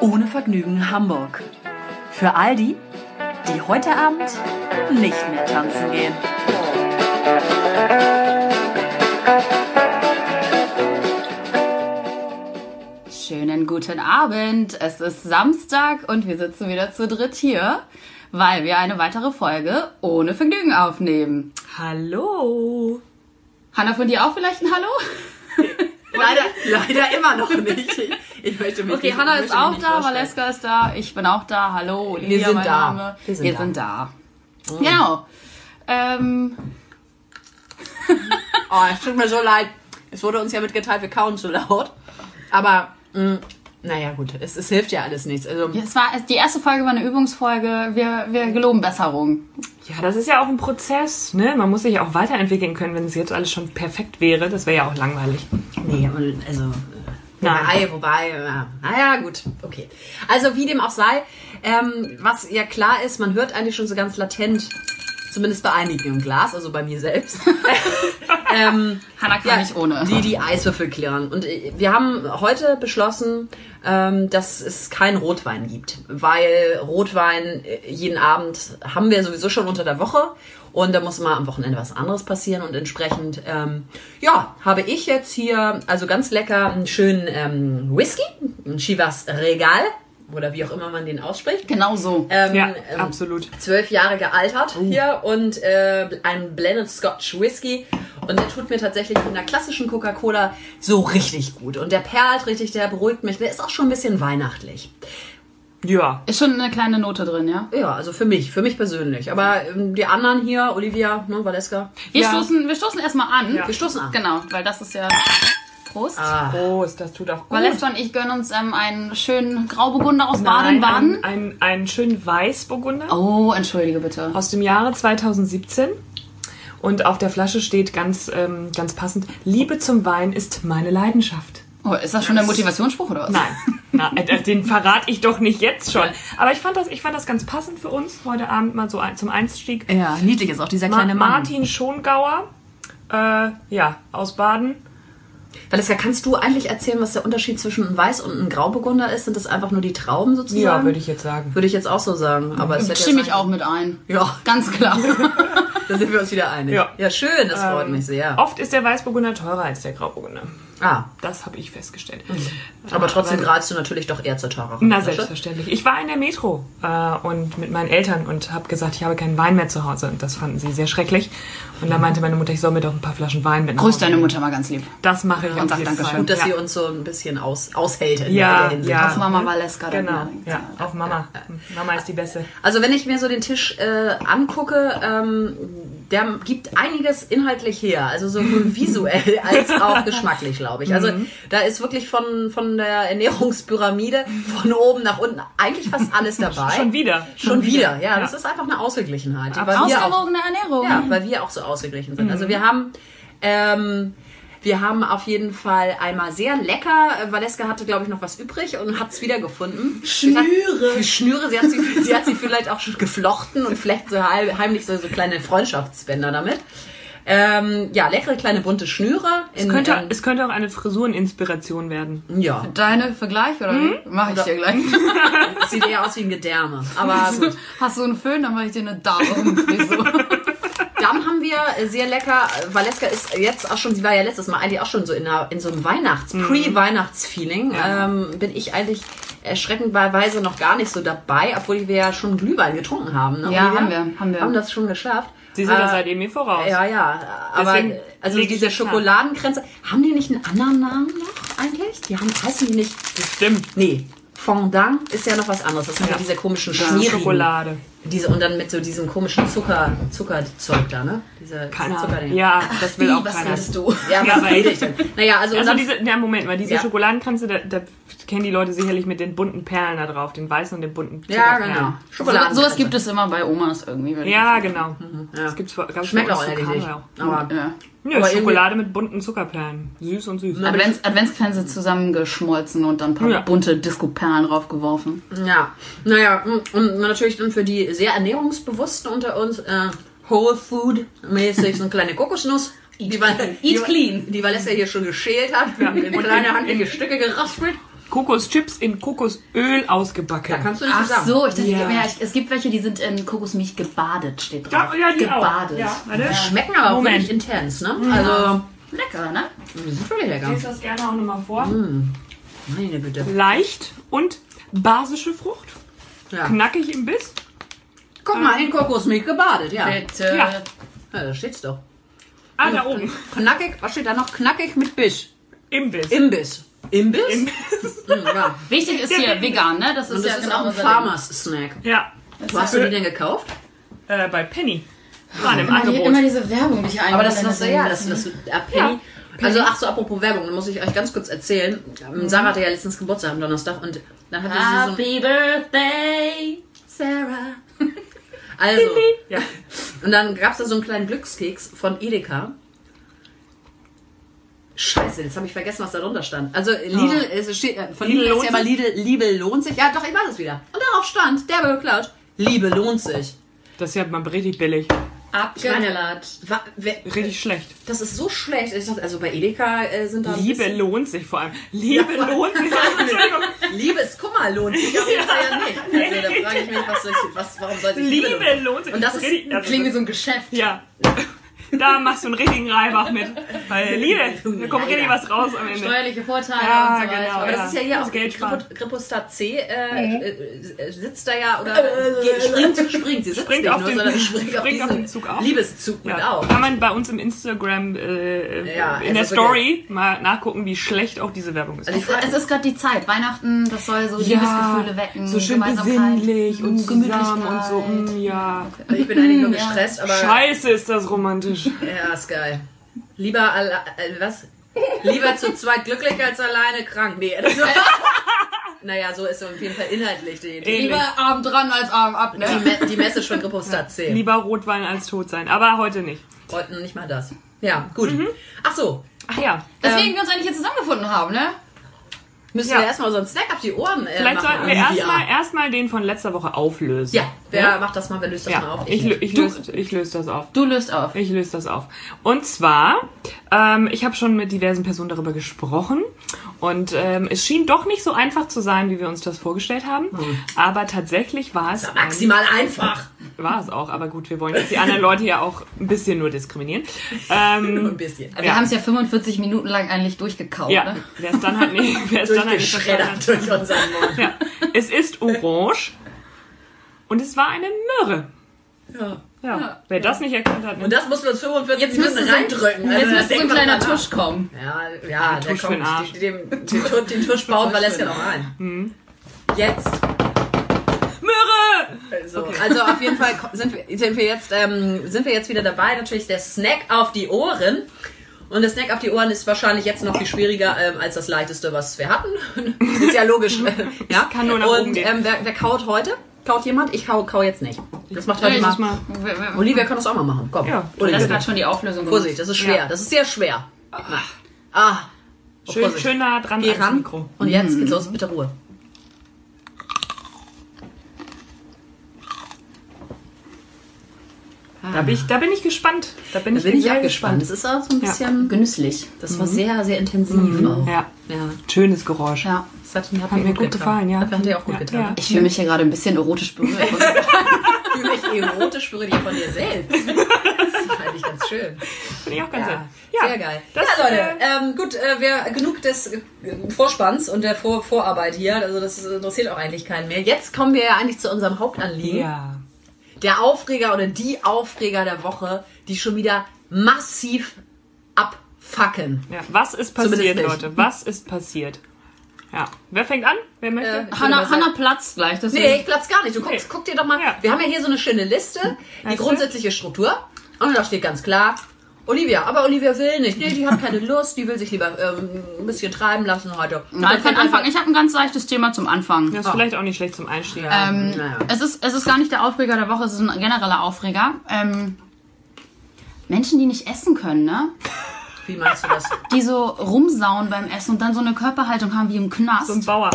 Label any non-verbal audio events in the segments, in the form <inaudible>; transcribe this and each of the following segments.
Ohne Vergnügen Hamburg. Für all die, die heute Abend nicht mehr tanzen gehen. Schönen guten Abend. Es ist Samstag und wir sitzen wieder zu dritt hier, weil wir eine weitere Folge ohne Vergnügen aufnehmen. Hallo. Hanna, von dir auch vielleicht ein Hallo? <laughs> Leider, leider immer noch nicht. Ich, möchte mich Okay, nicht, Hanna ist auch da. Valeska ist da, ich bin auch da. Hallo, Olivia, Wir sind da. Name. Wir sind wir da. sind da. Genau. Ähm, <laughs> Oh, es tut mir so leid. Es wurde uns ja mitgeteilt, wir kauen zu laut. Aber, mh, naja, gut, es, es hilft ja alles nichts. Also, es war, die erste Folge war eine Übungsfolge. Wir, wir geloben Besserung. Ja, das ist ja auch ein Prozess, ne? Man muss sich auch weiterentwickeln können, wenn es jetzt alles schon perfekt wäre. Das wäre ja auch langweilig. nee, also. Nein. Wobei, wobei, ja. naja, gut, okay. Also, wie dem auch sei, ähm, was ja klar ist, man hört eigentlich schon so ganz latent, zumindest bei einigen im Glas, also bei mir selbst, <laughs> ähm, Hanna kann nicht ohne. Die die Eiswürfel klirren. Und äh, wir haben heute beschlossen, ähm, dass es keinen Rotwein gibt, weil Rotwein äh, jeden Abend haben wir sowieso schon unter der Woche und da muss mal am Wochenende was anderes passieren und entsprechend, ähm, ja, habe ich jetzt hier also ganz lecker einen schönen ähm, Whisky, ein Chivas Regal oder wie auch immer man den ausspricht. Genau so. Ähm, Ja, ähm, absolut. zwölf Jahre gealtert hier und äh, ein Blended Scotch Whisky. Und der tut mir tatsächlich mit einer klassischen Coca-Cola so richtig gut. Und der perlt richtig, der beruhigt mich. Der ist auch schon ein bisschen weihnachtlich. Ja. Ist schon eine kleine Note drin, ja? Ja, also für mich, für mich persönlich. Aber ähm, die anderen hier, Olivia, ne, Valeska, Wir, Ja. stoßen, wir stoßen erstmal an. wir stoßen an. Genau, weil das ist ja. Prost. Ah, Prost, das tut auch gut. Valeska und ich gönnen uns ähm, einen schönen Grauburgunder aus Nein, Baden-Baden. Einen, einen, schönen Weißburgunder Oh, entschuldige bitte. aus dem Jahre 2017. Und auf der Flasche steht ganz, ähm, ganz passend, Liebe zum Wein ist meine Leidenschaft. Oh, ist das schon der Motivationsspruch oder was? Nein, <laughs> Na, äh, den verrate ich doch nicht jetzt schon. Aber ich fand das, ich fand das ganz passend für uns heute Abend mal so ein, zum Einstieg. ja, niedlich ist auch dieser Ma kleine Mann. Martin Schongauer, äh, ja, aus Baden. Valeska, kannst du eigentlich erzählen, was der Unterschied zwischen einem Weiß und einem Grauburgunder ist? Sind das einfach nur die Trauben sozusagen? Ja, würde ich jetzt sagen. Würde ich jetzt auch so sagen. Aber es ja Stimme ich auch mit ein. Ja, Ganz klar. <laughs> da sind wir uns wieder einig. Ja. ja schön, das freut mich sehr. Oft ist der Weißburgunder teurer als der Grauburgunder. Ah, Das habe ich festgestellt. aber trotzdem aber- greifst du natürlich doch eher zur teureren Na, Flasche. selbstverständlich. Ich war in der Metro äh, und mit meinen Eltern und habe gesagt, ich habe keinen Wein mehr zu Hause. Und das fanden sie sehr schrecklich. Und da meinte meine Mutter, ich soll mir doch ein paar Flaschen Wein mit nach Grüß deine. Mutter mal ganz lieb. Das mache ich Und sag Dankeschön. Gut, dass ja. sie uns so ein bisschen aus, aushält in Ja, der Hinsicht. ja. Auf Mama Valeska. Genau, ja, auf Mama. Mama ist die Beste. Also wenn ich mir so den Tisch äh, angucke, ähm, der gibt einiges inhaltlich her. Also sowohl <laughs> visuell als auch <laughs> geschmacklich, glaube ich. Also Mhm. da ist wirklich von, von der Ernährungspyramide von oben nach unten eigentlich fast alles <laughs> dabei. Schon wieder. Schon wieder, ja. Ja. Das ist einfach eine Ausgeglichenheit. Ausgewogene Ernährung. ja, weil wir auch so ausgeglichen sind. Also wir haben... Ähm, wir haben auf jeden Fall einmal sehr lecker. äh, Valeska hatte, glaube ich, noch was übrig und hat es wiedergefunden. Schnüre. Für Schnüre. Sie hat, sie, sie hat sie vielleicht auch schon geflochten und vielleicht so heim- heimlich so, so kleine Freundschaftsbänder damit. Ähm, ja, leckere kleine bunte Schnüre. Es könnte, ähm, es könnte auch eine Frisureninspiration werden. ja, Deine Vergleich oder wie? Mach ich dir gleich. <laughs> sieht eher aus wie ein Gedärme. Aber gut. Hast du einen Föhn, dann mach ich dir eine Daumenfrisur. <laughs> Dann haben wir äh, sehr lecker, äh, Valeska ist jetzt auch schon, sie war ja letztes Mal eigentlich auch schon so in, einer, in so einem Weihnachts-, Pre-Weihnachts-Feeling. Ähm, bin ich eigentlich erschreckenderweise noch gar nicht so dabei, obwohl wir ja schon Glühwein getrunken haben. Ne, Ja, haben wir, haben wir. Haben das schon geschafft. Sie sind Äh, da seitdem mir voraus. Ja, ja, aber Deswegen also diese. Schokoladenkränze, haben die nicht einen anderen Namen noch eigentlich? Die haben, heißen die nicht, Stimmt. nee, Fondant ist ja noch was anderes. Das sind ja, diese komischen schmierigen. Schokolade. Diese, und dann mit so diesem komischen Zucker, Zuckerzeug da, ne? Diese Keine Zucker. Ja, das will auch Was keiner. willst du? Ja, was rede ich denn? Naja, also, Also diese, ja, Moment mal, diese Ja. Schokoladenkränze, da, da kennen die Leute sicherlich mit den bunten Perlen da drauf, den weißen und den bunten ja, Zuckerperlen. genau. So, Schokoladen. sowas gibt es immer bei Omas irgendwie. Ja, genau. Ja. Das gibt's, gab's Schmeckt auch nicht. Karneval. Aber Ja. Nö, Aber Schokolade mit bunten Zuckerperlen. Süß und süß. Advents, Adventskränze zusammengeschmolzen und dann ein paar Ja. bunte Disco-Perlen draufgeworfen. ja, naja, und natürlich dann für die sehr ernährungsbewussten unter uns, äh, Whole Food mäßig so eine kleine Kokosnuss. Eat die, die, Eat clean. die Vanessa hier schon geschält hat. in kleine handliche Stücke geraspelt. Kokoschips in Kokosöl ausgebacken. Da kannst du nicht Ach sagen. so, ich dachte, Ja. ja. ich, es gibt welche, die sind in Kokosmilch gebadet, steht drauf. Ja, ja, die gebadet. auch. Ja, warte. Schmecken aber auch Moment. wirklich intens, ne? Also, Lecker, ne? die sind wirklich lecker. Lese das gerne auch nochmal vor. Meine Güte. Leicht und basische Frucht. Ja. Knackig im Biss. Guck mal, in Kokosmilch gebadet, ja. Bitte. Ja. Ja, da steht's doch. Ah, da oben. Knackig, was steht da noch? Knackig mit Biss. Im Biss. Imbiss. Imbiss? Imbiss. Hm, ja. Wichtig ist hier vegan, ne? Das ist Und das ja ist genau auch ein unser Farmers Snack. Ja. Wo hast du die denn gekauft? Äh, bei Penny. Gerade im Angebot. immer diese Werbung, die ich Aber das, das, ja, das, das, äh, Penny. Also, ach so, apropos Werbung, dann muss ich euch ganz kurz erzählen. Ähm, Sarah hatte ja letztens Geburtstag am Donnerstag und dann hatte sie so. Happy Birthday, Sarah. Also, Ja. und dann gab es da so einen kleinen Glückskeks von Edeka. Scheiße, jetzt habe ich vergessen, was da drunter stand. Also Lidl, es steht, äh, von Lidl, Lidl ist ja immer Lidl, Liebe lohnt sich. Ja, doch, ich weiß es wieder. Und darauf stand, der geklaut. Liebe lohnt sich. Das ist ja mal richtig billig. Wer- Richtig schlecht. Das ist so schlecht. Ich dachte, also bei Edeka äh, sind da. Liebe bisschen- lohnt sich vor allem. Liebe lohnt sich. <laughs> Entschuldigung. Liebeskummer lohnt sich auf jeden Fall ja nicht. Also da frage ich mich, was, soll ich, was warum soll sich Liebe, Liebe lohnt sich. Und das ist- also Klingt wie so ein Geschäft. Ja. Da machst du einen richtigen Reibach mit. Weil Liebe, da kommt richtig was raus am Ende. Steuerliche Vorteile Ja, und so weiter. genau, Aber das ist ja hier Das auch Geld sparen. Grippo- Grippostat C äh, äh, sitzt da ja oder geht, springt, springt, sie sitzt Springt nicht auf nur, den- sondern springt, auf, springt auf diesen den Zug auf. Liebeszug mit Ja. auf. Kann man bei uns im Instagram äh, Ja, in der also Story mal nachgucken, wie schlecht auch diese Werbung ist. Also Es, ist gerade die Zeit. Weihnachten, das soll so Ja, Liebesgefühle wecken. so schön Gemeinsamkeit, besinnlich und mm, zusammen und so. Mm, ja. ich bin eigentlich nur gestresst, aber Scheiße, ist das romantisch. Ja, ist geil. Lieber äh, was? Lieber zu zweit glücklich als alleine krank. Nee, das <laughs> Naja, so ist auf jeden Fall inhaltlich die, die, Lieber Arm dran als Arm ab, die, ne? Me- die Message von Grippostat C. Lieber Rotwein als tot sein. Aber heute nicht. Heute noch nicht mal das. Ja, gut. Mhm. Ach so, Ach ja. Deswegen wir uns eigentlich hier zusammengefunden haben, ne? müssen Ja. wir erstmal so einen Snack auf die Ohren äh, Vielleicht machen. sollten wir erstmal erstmal den von letzter Woche auflösen. Ja, wer Ja? macht das mal, wer löst das mal Ja, auf? ich, nicht. ich, löse, ich löse das auf. Du löst auf. Ich löse das auf. Und zwar, ähm, ich habe schon mit diversen Personen darüber gesprochen und ähm, es schien doch nicht so einfach zu sein, wie wir uns das vorgestellt haben. Aber tatsächlich war es Maximal einfach. war es auch. Aber gut, wir wollen jetzt die anderen Leute ja auch ein bisschen nur diskriminieren. <laughs> Nur Ähm, ein bisschen. Wir Ja. haben es ja 45 Minuten lang eigentlich durchgekaut, ja, ne? wer es dann halt nicht, wer es dann halt nicht durch unseren Mund. Ja. Es ist orange und es war eine Myrrhe. Ja. Ja, wer das nicht erkannt hat. Und das muss man uns 45 Jetzt Minuten müsste so, reindrücken. jetzt Also, müsste so ein kleiner. Tusch kommen. Ja, ja, der Tusch den kommt. Arsch. Die, dem, den, Tusch, den Tusch lässt ja noch ein. Mhm. Jetzt. Myrrhe! So, Also auf jeden Fall sind wir, sind wir jetzt ähm, sind wir jetzt wieder dabei. Natürlich der Snack auf die Ohren. Und der Snack auf die Ohren ist wahrscheinlich jetzt noch viel schwieriger ähm, als das leichteste, was wir hatten. <laughs> ist ja logisch. <laughs> ja? kann nur nach Und oben gehen. ähm, wer, wer kaut heute? Kaut jemand? Ich kau, kau jetzt nicht. Das macht heute Nee, mal. Mal. Olivia kann das auch mal machen. Komm. Ja, Das Olivia. hat schon die Auflösung gemacht. Vorsicht, das ist schwer. Ja. Das ist sehr schwer. Ah. Oh, Schön, schön nah dran Geh ran. Mikro. Und jetzt geht's los. Bitte Ruhe. Da bin ich, da bin ich gespannt. Da bin Da ich, bin ich auch gespannt. Das ist auch so ein bisschen. Genüsslich. Das war sehr, sehr intensiv auch. Ja, Ja. schönes Geräusch. Ja. Das hat, hat, Hat mir gut gefallen, ja. Hat dir auch gut Ja, getan. ja. Ich fühle mich hier gerade ein bisschen erotisch berührt. <laughs> Ich fühle mich erotisch berührt von dir selbst. Das ist eigentlich ganz schön. Finde ich auch ganz Ja, ja. sehr geil. Das, ja, Leute, äh, ähm, gut, äh, wir, genug des Vorspanns und der Vor Vorarbeit hier. Also das interessiert auch eigentlich keinen mehr. Jetzt kommen wir ja eigentlich zu unserem Hauptanliegen. ja. Der Aufreger oder die Aufreger der Woche, die schon wieder massiv abfacken. ja. Was ist passiert. Leute? Was ist passiert? Ja. Wer fängt an? Wer möchte? Äh, Hanna, Hanna platzt gleich. Deswegen. Nee, ich platz gar nicht. Du guckst, Nee. guck dir doch mal. Ja. Wir haben ja hier so eine schöne Liste, die Weißt du? grundsätzliche Struktur. Und da steht ganz klar, Olivia, aber Olivia will nicht. Nee, die hat keine <laughs> Lust, die will sich lieber ähm, ein bisschen treiben lassen heute. Nein, ich kann anfangen. Ich habe ein ganz leichtes Thema zum Anfang. Das ist vielleicht auch nicht schlecht zum Einstieg. Ähm, naja. es, ist, es ist gar nicht der Aufreger der Woche, es ist ein genereller Aufreger. Ähm, Menschen, die nicht essen können, ne? Wie meinst du das? Die so rumsauen beim Essen und dann so eine Körperhaltung haben wie im Knast. So ein Bauer.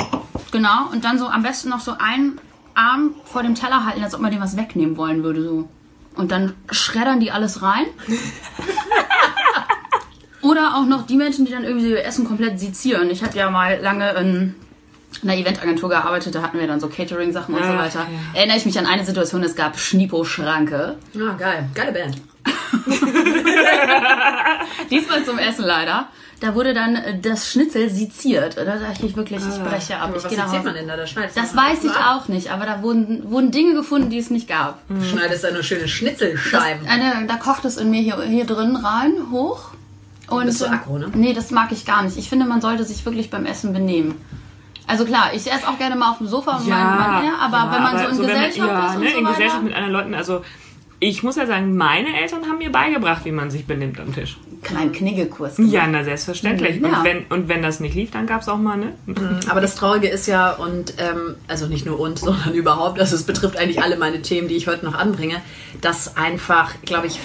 Genau. Und dann so am besten noch so einen Arm vor dem Teller halten, als ob man dem was wegnehmen wollen würde. So. Und dann schreddern die alles rein. <laughs> Oder auch noch die Menschen, die dann irgendwie ihr Essen komplett sezieren. Ich habe ja mal lange in einer Eventagentur gearbeitet, da hatten wir dann so Catering-Sachen und so Ach, weiter. ja. Erinnere ich mich an eine Situation, es gab Schnipo-Schranke. Ah, geil. Geile Band. <laughs> Diesmal zum Essen leider. Da wurde dann äh, das Schnitzel seziert. Da dachte ich wirklich, ich breche ab. Aber Ich was Hause. man denn da? Da schneidest Das weiß ich ab. auch nicht, aber da wurden, wurden Dinge gefunden, die es nicht gab. Du schneidest da nur schöne Das, Schnitzelscheiben. eine, da kocht es in mir hier, hier drin rein, hoch. Und, Bist du aggro, ne? Nee, das mag ich gar nicht. Ich finde, man sollte sich wirklich beim Essen benehmen. Also klar, ich esse auch gerne mal auf dem Sofa, mein, mein, ja, aber wenn man so in man- Gesellschaft ja, ist und ne, so in Gesellschaft mit anderen Leuten, also ich muss ja sagen, meine Eltern haben mir beigebracht, wie man sich benimmt am Tisch. kleinen Kniggelkurs. Ja, na selbstverständlich. Ja. Und, wenn, und wenn das nicht lief, dann gab es auch mal, ne? Aber das Traurige ist ja, und ähm, also nicht nur uns, <laughs> sondern überhaupt, also es betrifft eigentlich alle meine Themen, die ich heute noch anbringe, dass einfach, glaube ich,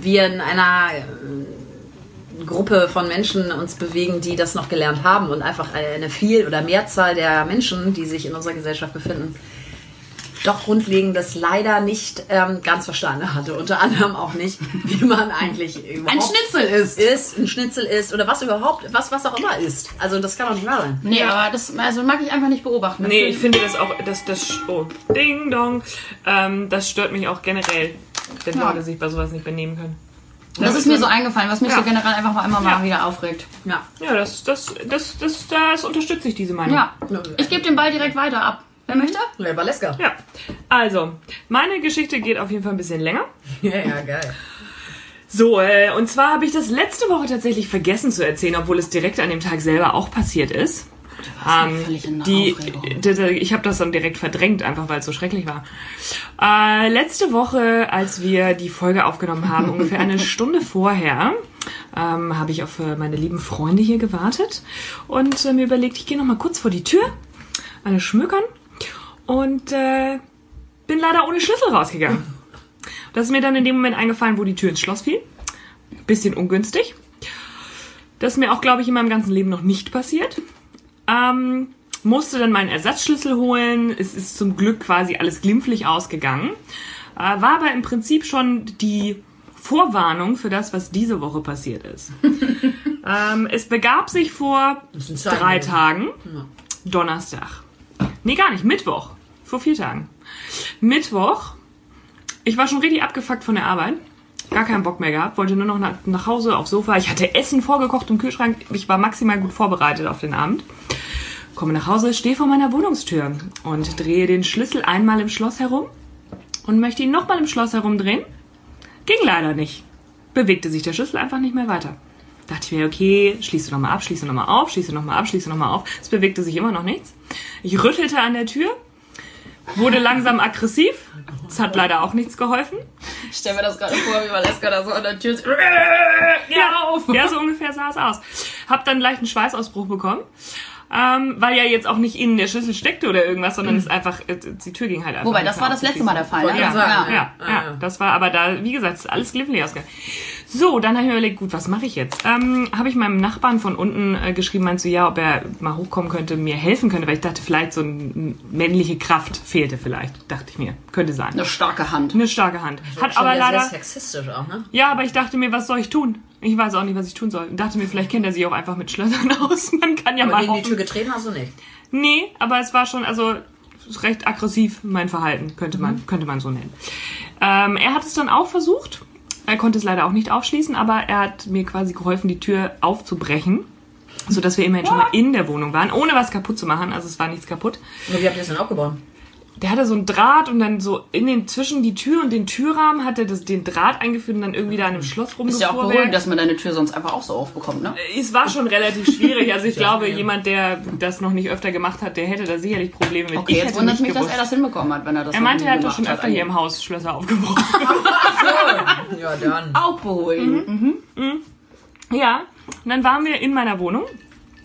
wir in einer äh, Gruppe von Menschen uns bewegen, die das noch gelernt haben und einfach eine viel oder Mehrzahl der Menschen, die sich in unserer Gesellschaft befinden, doch grundlegendes leider nicht ähm, ganz verstanden hatte. Unter anderem auch nicht, wie man eigentlich überhaupt Ein Schnitzel ist. ist, ein Schnitzel ist oder was überhaupt, was, was auch immer ist. Also das kann doch nicht wahr sein. Nee, aber das also mag ich einfach nicht beobachten. Nee, ich finde das auch, das, das, oh, Ding Dong, ähm, das stört mich auch generell, wenn Ja. Leute sich bei sowas nicht benehmen können. das ist mir so eingefallen, was mich Ja. so generell einfach mal immer Ja. mal wieder aufregt. Ja. Ja, das, das, das, das, das unterstütze ich, diese Meinung. Ja, ich gebe den Ball direkt weiter ab. Wer möchte? Ja, Valeska. Ja, also, meine Geschichte geht auf jeden Fall ein bisschen länger. <laughs> Ja, ja, geil. So, äh, und zwar habe ich das letzte Woche tatsächlich vergessen zu erzählen, obwohl es direkt an dem Tag selber auch passiert ist. Ähm, die, ich habe das dann direkt verdrängt, einfach weil es so schrecklich war. Äh, letzte Woche, als wir die Folge aufgenommen haben, <laughs> ungefähr eine Stunde vorher, ähm, habe ich auf äh, meine lieben Freunde hier gewartet und äh, mir überlegt, ich gehe noch mal kurz vor die Tür, eine schmökern und äh, bin leider ohne Schlüssel rausgegangen. Das ist mir dann in dem Moment eingefallen, wo die Tür ins Schloss fiel. Bisschen ungünstig. Das ist mir auch, glaube ich, in meinem ganzen Leben noch nicht passiert. Ähm, musste dann meinen Ersatzschlüssel holen. Es ist zum Glück quasi alles glimpflich ausgegangen. Äh, war aber im Prinzip schon die Vorwarnung für das, was diese Woche passiert ist. <laughs> ähm, es begab sich vor drei Tagen, Donnerstag. Nee, gar nicht, Mittwoch. Vor vier Tagen. Mittwoch. Ich war schon richtig abgefuckt von der Arbeit. Gar keinen Bock mehr gehabt. Wollte nur noch nach, nach Hause aufs Sofa. Ich hatte Essen vorgekocht im Kühlschrank. Ich war maximal gut vorbereitet auf den Abend. Komme nach Hause, stehe vor meiner Wohnungstür und drehe den Schlüssel einmal im Schloss herum und möchte ihn nochmal im Schloss herumdrehen. Ging leider nicht. Bewegte sich der Schlüssel einfach nicht mehr weiter. Dachte ich mir, okay, schließe nochmal ab, schließe nochmal auf, schließe nochmal ab, schließe nochmal auf. Es bewegte sich immer noch nichts. Ich rüttelte an der Tür, wurde langsam aggressiv. Es hat leider auch nichts geholfen. Ich stelle mir das gerade vor, wie Valeska da so an der Tür ist. Ja, auf. ja, so ungefähr sah es aus. Hab dann leicht einen Schweißausbruch bekommen. Ähm, weil ja jetzt auch nicht innen der Schlüssel steckte oder irgendwas, sondern es einfach, äh, die Tür ging halt einfach. Wobei, das war das letzte Mal der Fall. Ne? Ja, ja, Ah, ja. das war aber da, wie gesagt, ist alles glimpflich ausgegangen. So, dann habe ich mir überlegt, gut, was mache ich jetzt? Ähm, habe ich meinem Nachbarn von unten äh, geschrieben, meinst du, ja, ob er mal hochkommen könnte, mir helfen könnte, weil ich dachte, vielleicht so eine männliche Kraft fehlte vielleicht, dachte ich mir. Könnte sein. Eine starke Hand. Eine starke Hand. Hat Schon aber wieder leider... sehr sexistisch auch, ne? Ja, aber ich dachte mir, was soll ich tun? Ich weiß auch nicht, was ich tun soll. Ich dachte mir, vielleicht kennt er sich auch einfach mit Schlössern <laughs> aus. Man kann ja Aber mal gegen die hoffen. Tür getreten hast du nicht. Nee, aber es war schon, also recht aggressiv, mein Verhalten, könnte man, könnte man so nennen. Ähm, er hat es dann auch versucht. Er konnte es leider auch nicht aufschließen, aber er hat mir quasi geholfen, die Tür aufzubrechen. Sodass wir immerhin schon mal in der Wohnung waren, ohne was kaputt zu machen. Also es war nichts kaputt. Und wie habt ihr das denn aufgebaut? Der hatte so einen Draht und dann so in den zwischen die Tür und den Türrahmen hat er das, den Draht eingeführt und dann irgendwie da an einem Schloss Ist ja auch rumgefuhrwerkt. beruhigend, dass man deine Tür sonst einfach auch so aufbekommt, ne? Es war schon relativ schwierig. Also ich <laughs> glaube, ja. jemand, der das noch nicht öfter gemacht hat, der hätte da sicherlich Probleme mit. Okay, ich jetzt wundert mich, dass gewusst. er das hinbekommen hat, wenn er das Er noch meinte, er hatte gemacht schon hat öfter hier im Haus Schlösser aufgebrochen. <laughs> Ja, dann. Auch beruhigend. Mhm. ja, und dann waren wir in meiner Wohnung,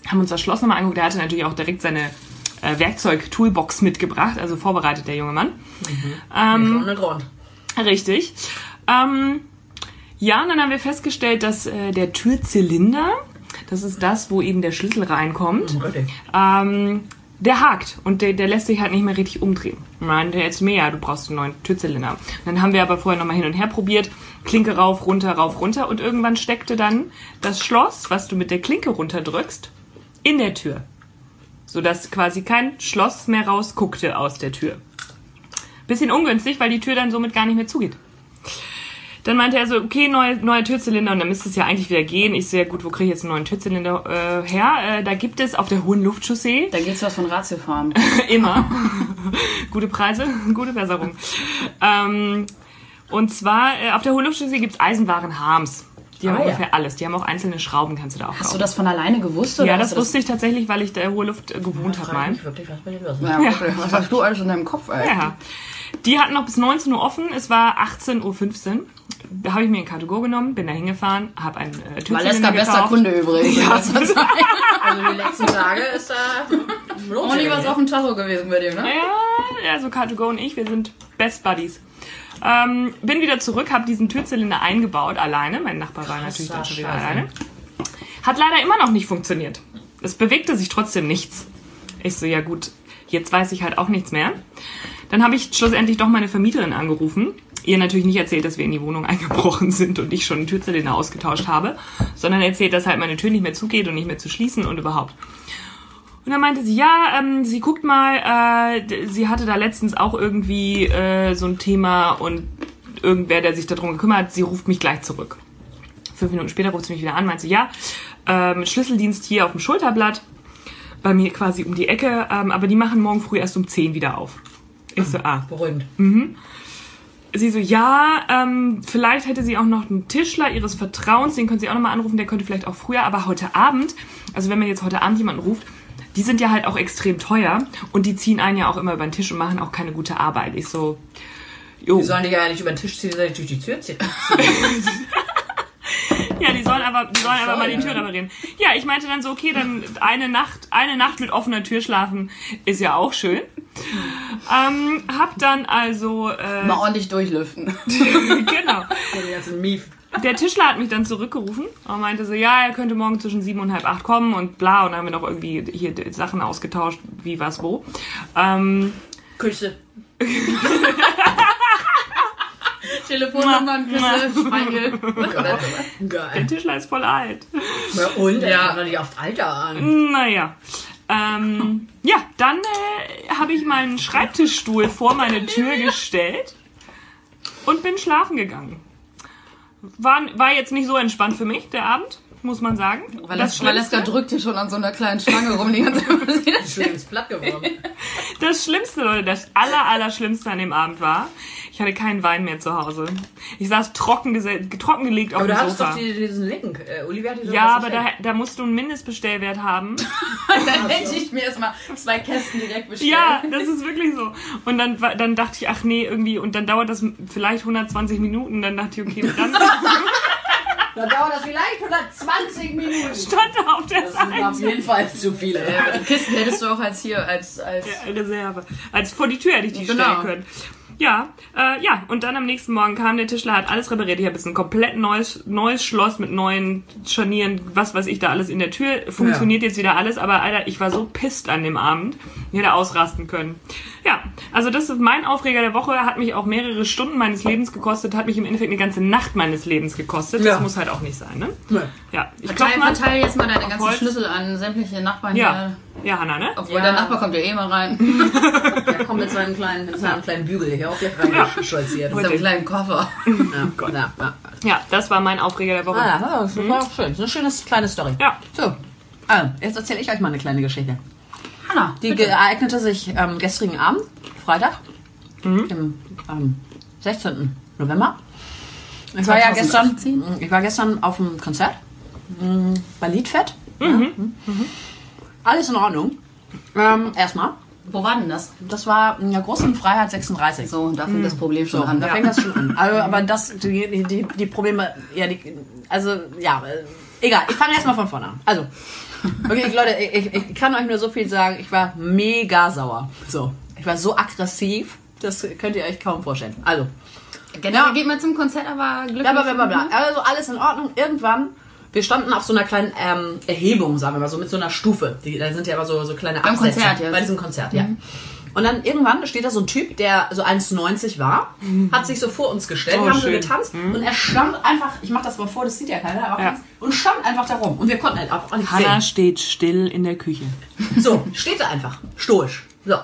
haben uns das Schloss nochmal angeguckt. Er hatte natürlich auch direkt seine äh, Werkzeug-Toolbox mitgebracht, also vorbereitet, der junge Mann. Ähm, ohne Grund. Richtig. Ähm, ja, und dann haben wir festgestellt, dass äh, der Türzylinder, das ist das, wo eben der Schlüssel reinkommt, Richtig. ähm, der hakt und der, der lässt sich halt nicht mehr richtig umdrehen. Und dann meinte er jetzt mehr, du brauchst einen neuen Türzylinder. Dann haben wir aber vorher nochmal hin und her probiert, Klinke rauf, runter, rauf, runter und irgendwann steckte dann das Schloss, was du mit der Klinke runterdrückst, in der Tür. Sodass quasi kein Schloss mehr rausguckte aus der Tür. Bisschen ungünstig, weil die Tür dann somit gar nicht mehr zugeht. Dann meinte er so, okay, neue, neuer Türzylinder und dann müsste es ja eigentlich wieder gehen. Ich sehe, gut, wo kriege ich jetzt einen neuen Türzylinder äh, her? Äh, da gibt es auf der Hohen Luftchaussee Da geht's was von Ratiofarm. <laughs> immer <laughs> gute Preise, <laughs> gute Besserung. Ähm, und zwar äh, auf der Hohen Luftchaussee gibt es Eisenwaren Harms. Die haben Ah, ja. ungefähr alles. Die haben auch einzelne Schrauben, kannst du da auch Hast du kaufen. das von alleine gewusst? Oder ja, das du wusste ich tatsächlich, weil ich der Hohe Luft äh, gewohnt habe. Mich wirklich, was bei dir los ist. Ja, wirklich. Was hast du alles in deinem Kopf, ey? Ja. Die hatten noch bis 19 Uhr offen. Es war 18.15 Uhr. Da habe ich mir ein Car2Go genommen, bin da hingefahren, habe ein äh, Türzylinder Valeska, bester. Kunde übrigens. Ja, <laughs> Also die letzten Tage ist da nie was auf dem Tacho gewesen bei dir, ne? Ja, also Car2Go und ich, wir sind Best Buddies. Ähm, bin wieder zurück, habe diesen Türzylinder eingebaut, alleine. Mein Nachbar war natürlich dann schon wieder Scheiße. alleine. Hat leider immer noch nicht funktioniert. Es bewegte sich trotzdem nichts. Ich so, ja gut, jetzt weiß ich halt auch nichts mehr. Dann habe ich schlussendlich doch meine Vermieterin angerufen. Ihr natürlich nicht erzählt, dass wir in die Wohnung <laughs> eingebrochen sind und ich schon einen Türzylinder ausgetauscht habe, sondern erzählt, dass halt meine Tür nicht mehr zugeht und nicht mehr zu schließen und überhaupt. Und dann meinte sie, ja, ähm, sie guckt mal, äh, sie hatte da letztens auch irgendwie äh, so ein Thema und irgendwer, der sich darum gekümmert hat, sie ruft mich gleich zurück. Fünf Minuten später ruft sie mich wieder an, meinte sie, ja, ähm, Schlüsseldienst hier auf dem Schulterblatt, bei mir quasi um die Ecke, ähm, aber die machen morgen früh erst um 10 wieder auf. Ich so, ah. Beruhigend. Sie so, ja, ähm, vielleicht hätte sie auch noch einen Tischler ihres Vertrauens, den können Sie auch nochmal anrufen, der könnte vielleicht auch früher, aber heute Abend, also wenn man jetzt heute Abend jemanden ruft, die sind ja halt auch extrem teuer und die ziehen einen ja auch immer über den Tisch und machen auch keine gute Arbeit. Ich so, jo. Die sollen die ja nicht über den Tisch ziehen, sondern durch die Tür ziehen. <laughs> <laughs> Ja, die sollen aber, die sollen aber mal die Tür reparieren. Ja, ich meinte dann so, okay, dann eine Nacht, eine Nacht mit offener Tür schlafen ist ja auch schön. Ähm, hab dann also, äh, Mal ordentlich durchlüften. <laughs> genau. Der Tischler hat mich dann zurückgerufen und meinte so, ja, er könnte morgen zwischen sieben und halb acht kommen und bla. Und dann haben wir noch irgendwie hier die Sachen ausgetauscht, wie was wo. Ähm, <laughs> Telefonnummern, Küsse, Schweigel. Geil. der Tischler ist voll alt. Ja, und? Ja. Doch nicht aufs Alter an. Naja. Ähm, ja, dann äh, habe ich meinen Schreibtischstuhl vor meine Tür gestellt und bin schlafen gegangen. War, war jetzt nicht so entspannt für mich, der Abend, muss man sagen. Valeska, Valeska drückt hier schon an so einer kleinen Schlange rum die ganze Zeit. Schön ins Blatt geworden. <laughs> Das Schlimmste, Leute, das aller, aller Schlimmste an dem Abend war, ich hatte keinen Wein mehr zu Hause. Ich saß trocken, trocken gelegt auf Aber dem du hattest Sofa. doch die, diesen Link. Äh, Olivia hat dir ja, aber da, da musst du einen Mindestbestellwert haben. <laughs> <laughs> Dann hätte ich mir erstmal zwei Kästen direkt bestellt. Ja, das ist wirklich so. Und dann, dann dachte ich, ach nee, irgendwie, und dann dauert das vielleicht 120 Minuten. Dann dachte ich, okay, dann <laughs> Dann dauert das vielleicht 120 Minuten. stand auf der Das sind auf Seite. jeden Fall zu viele. Die Kisten hättest du auch als hier, als, als Reserve. Also vor die Tür hätte ich die Genau. stellen können. Ja, äh, ja, und dann am nächsten Morgen kam der Tischler, hat alles repariert. Ich habe jetzt ein komplett neues, neues Schloss mit neuen Scharnieren, was weiß ich da alles in der Tür. Funktioniert jetzt wieder alles, aber Alter, ich war so pisst an dem Abend. Ich hätte ausrasten können. Ja, also das ist mein Aufreger der Woche, hat mich auch mehrere Stunden meines Lebens gekostet, hat mich im Endeffekt eine ganze Nacht meines Lebens gekostet. Das Ja. muss halt auch nicht sein, ne? Nee. Ja, ich Verteil, glaub mal. verteil jetzt mal deine ganzen Holz. Schlüssel an sämtliche Nachbarn Ja, hier. ja, Hanna, ne? Obwohl Ja. der Nachbar kommt ja eh mal rein. <laughs> Der kommt mit seinem kleinen, mit seinem kleinen Bügel hier auf die reingescholziert. Mit seinem kleinen Koffer. <laughs> Ja, ja, ja. Ja, das war mein Aufreger der Woche. Ah, ja, das war auch schön. Das ist eine schöne kleine Story. Ja. So, also, jetzt erzähle ich euch mal eine kleine Geschichte. Hanna, Die ereignete sich am gestrigen Abend, Freitag, dem ähm, 16. November. Ich war ja gestern, 2018? ich war gestern auf dem Konzert mm, bei Liedfett. Ja. Mhm. Alles in Ordnung. Ähm, erstmal, wo war denn das? das war in der großen Freiheit 36. So, da fängt das Problem schon So, an. da fängt das schon an. Also, aber das, die, die, die Probleme, ja, die, also, ja, äh, egal. Ich fange erstmal von vorne an. Also, wirklich, Leute, ich, ich kann euch nur so viel sagen. Ich war mega sauer. So, ich war so aggressiv, das könnt ihr euch kaum vorstellen. Also, Generell Ja. geht man zum Konzert, aber glücklich. bla, bla, bla, bla. Also, alles in Ordnung. Irgendwann wir standen auf so einer kleinen ähm, Erhebung, sagen wir mal, so mit so einer Stufe. Die, da sind ja immer so, so kleine Beim Absätze. Konzert jetzt. Bei diesem Konzert, ja. Und dann irgendwann steht da so ein Typ, der so 1,90 war, hat sich so vor uns gestellt, Oh, haben so schön. getanzt und er stand einfach, ich mach das mal vor, das sieht ja keiner, aber Ja. und stand einfach da rum. Und wir konnten halt auch nicht Hannah sehen. steht still in der Küche. So, steht da einfach, stoisch. So.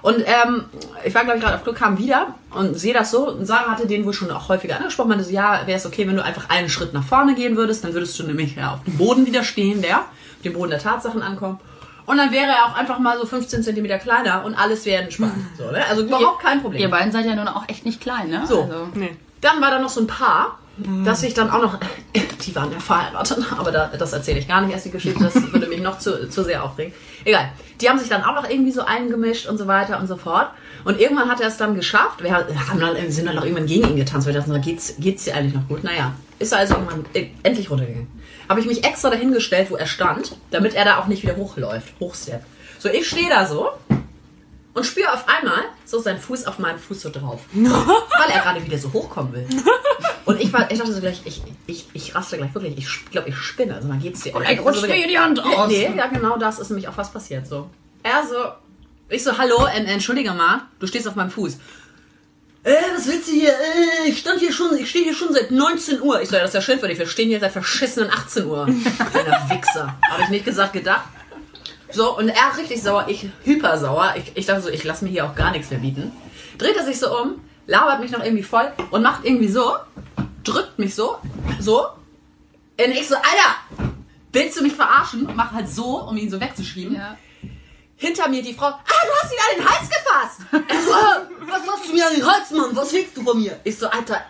Und ähm, ich war, glaube ich, gerade auf Glück, kam wieder und sehe das so. Und Sarah hatte den wohl schon auch häufiger angesprochen. Meinte so, ja, wäre es okay, wenn du einfach einen Schritt nach vorne gehen würdest, dann würdest du nämlich ja, auf dem Boden wieder stehen, der, auf dem Boden der Tatsachen ankommen. Und dann wäre er auch einfach mal so 15 Zentimeter kleiner und alles wäre entspannt. <laughs> So, ne? Also überhaupt kein Problem. Ihr beiden seid ja nun auch echt nicht klein, ne? So. Also, Nee. Dann war da noch so ein Paar, das ich dann auch noch, <laughs> die waren ja verheiratet, aber da, das erzähle ich gar nicht erst die Geschichte, das würde mich noch zu, zu sehr aufregen. Egal. Die haben sich dann auch noch irgendwie so eingemischt und so weiter und so fort. Und irgendwann hat er es dann geschafft. Wir haben dann, sind dann noch irgendwann gegen ihn getanzt, weil wir dachten, geht's, geht's dir eigentlich noch gut? Naja, ist er also irgendwann äh, endlich runtergegangen. Habe ich mich extra dahingestellt, wo er stand, damit er da auch nicht wieder hochläuft, hochsteppt. So, ich stehe da so und spüre auf einmal so seinen Fuß auf meinem Fuß so drauf. <laughs> weil er gerade wieder so hochkommen will. Und ich war, ich dachte so gleich, ich, ich, ich raste gleich wirklich, ich glaube, ich spinne. Also, mal geht's dir. Oder ich rutsche mir die Hand aus. Nee, ja, genau das ist nämlich auch was passiert, so. Er so, ich so, hallo, en, entschuldige mal, du stehst auf meinem Fuß. Äh, was willst du hier? Äh, ich stand hier schon, ich stehe hier schon seit 19 Uhr. Ich so, ja, das ist ja schön für dich, wir stehen hier seit verschissenen 18 Uhr. <laughs> Kleiner Wichser. Habe ich nicht gesagt, gedacht. So, und er richtig sauer, ich hyper sauer. Ich, ich dachte so, ich lasse mir hier auch gar nichts mehr bieten. Dreht er sich so um, labert mich noch irgendwie voll und macht irgendwie so, drückt mich so, so. Und ich so, Alter, willst du mich verarschen? Und mach halt so, um ihn so wegzuschieben. ja. Hinter mir die Frau, ah, du hast ihn an den Hals gefasst. <laughs> So, was machst du mir an den Hals, Mann? Was willst du von mir? Ich so, Alter,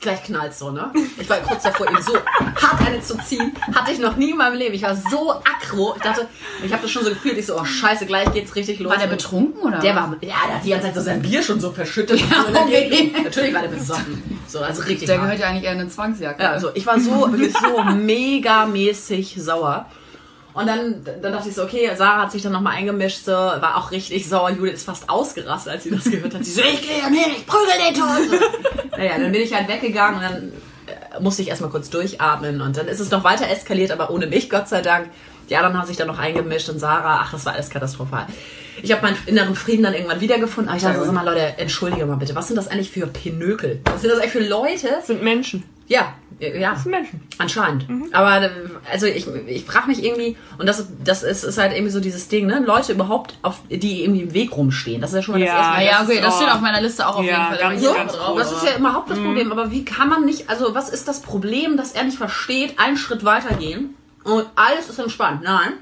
gleich knallt's so, ne? Ich war kurz davor, ihm so hart eine zu ziehen. Hatte ich noch nie in meinem Leben. Ich war so aggro. Ich dachte, ich habe das schon so gefühlt. Ich so, oh scheiße, gleich geht's richtig los. War der betrunken oder? Der war, ja, der hat die ganze Zeit so sein Bier schon so verschüttet. Ja, okay. Natürlich war der besoffen. So, also richtig Der hart. gehört ja eigentlich eher in eine Zwangsjacke. Ja, also ich war so, wirklich so <laughs> megamäßig sauer. Und dann, dann dachte ich so, okay, Sarah hat sich dann nochmal eingemischt, so, war auch richtig sauer. Judith ist fast ausgerastet, als sie das gehört hat. Sie so, ich gehe hin, ich prügel den tot. So. Naja, dann bin ich halt weggegangen und dann äh, musste ich erstmal kurz durchatmen. Und dann ist es noch weiter eskaliert, aber ohne mich, Gott sei Dank. Die anderen haben sich dann noch eingemischt und Sarah, ach, das war alles katastrophal. Ich habe meinen inneren Frieden dann irgendwann wiedergefunden. Aber ich dachte, so, sag mal, Leute, entschuldige mal bitte, was sind das eigentlich für Pinökel? Was sind das eigentlich für Leute? Das sind Menschen. Ja, ja. Das sind Menschen. Anscheinend. Aber äh, also ich, ich frage mich irgendwie, und das, das ist, ist halt irgendwie so dieses Ding, ne? Leute überhaupt, auf, die irgendwie im Weg rumstehen. Das ist ja schon mal das Ja, erste Ah, Mal. ja, das okay, ist, das oh. steht auf meiner Liste auch auf Ja, jeden Fall. Ganz, so, ganz drauf, das ist ja überhaupt das Problem. Aber wie kann man nicht, also was ist das Problem, dass er nicht versteht, einen Schritt weitergehen und alles ist entspannt? Nein.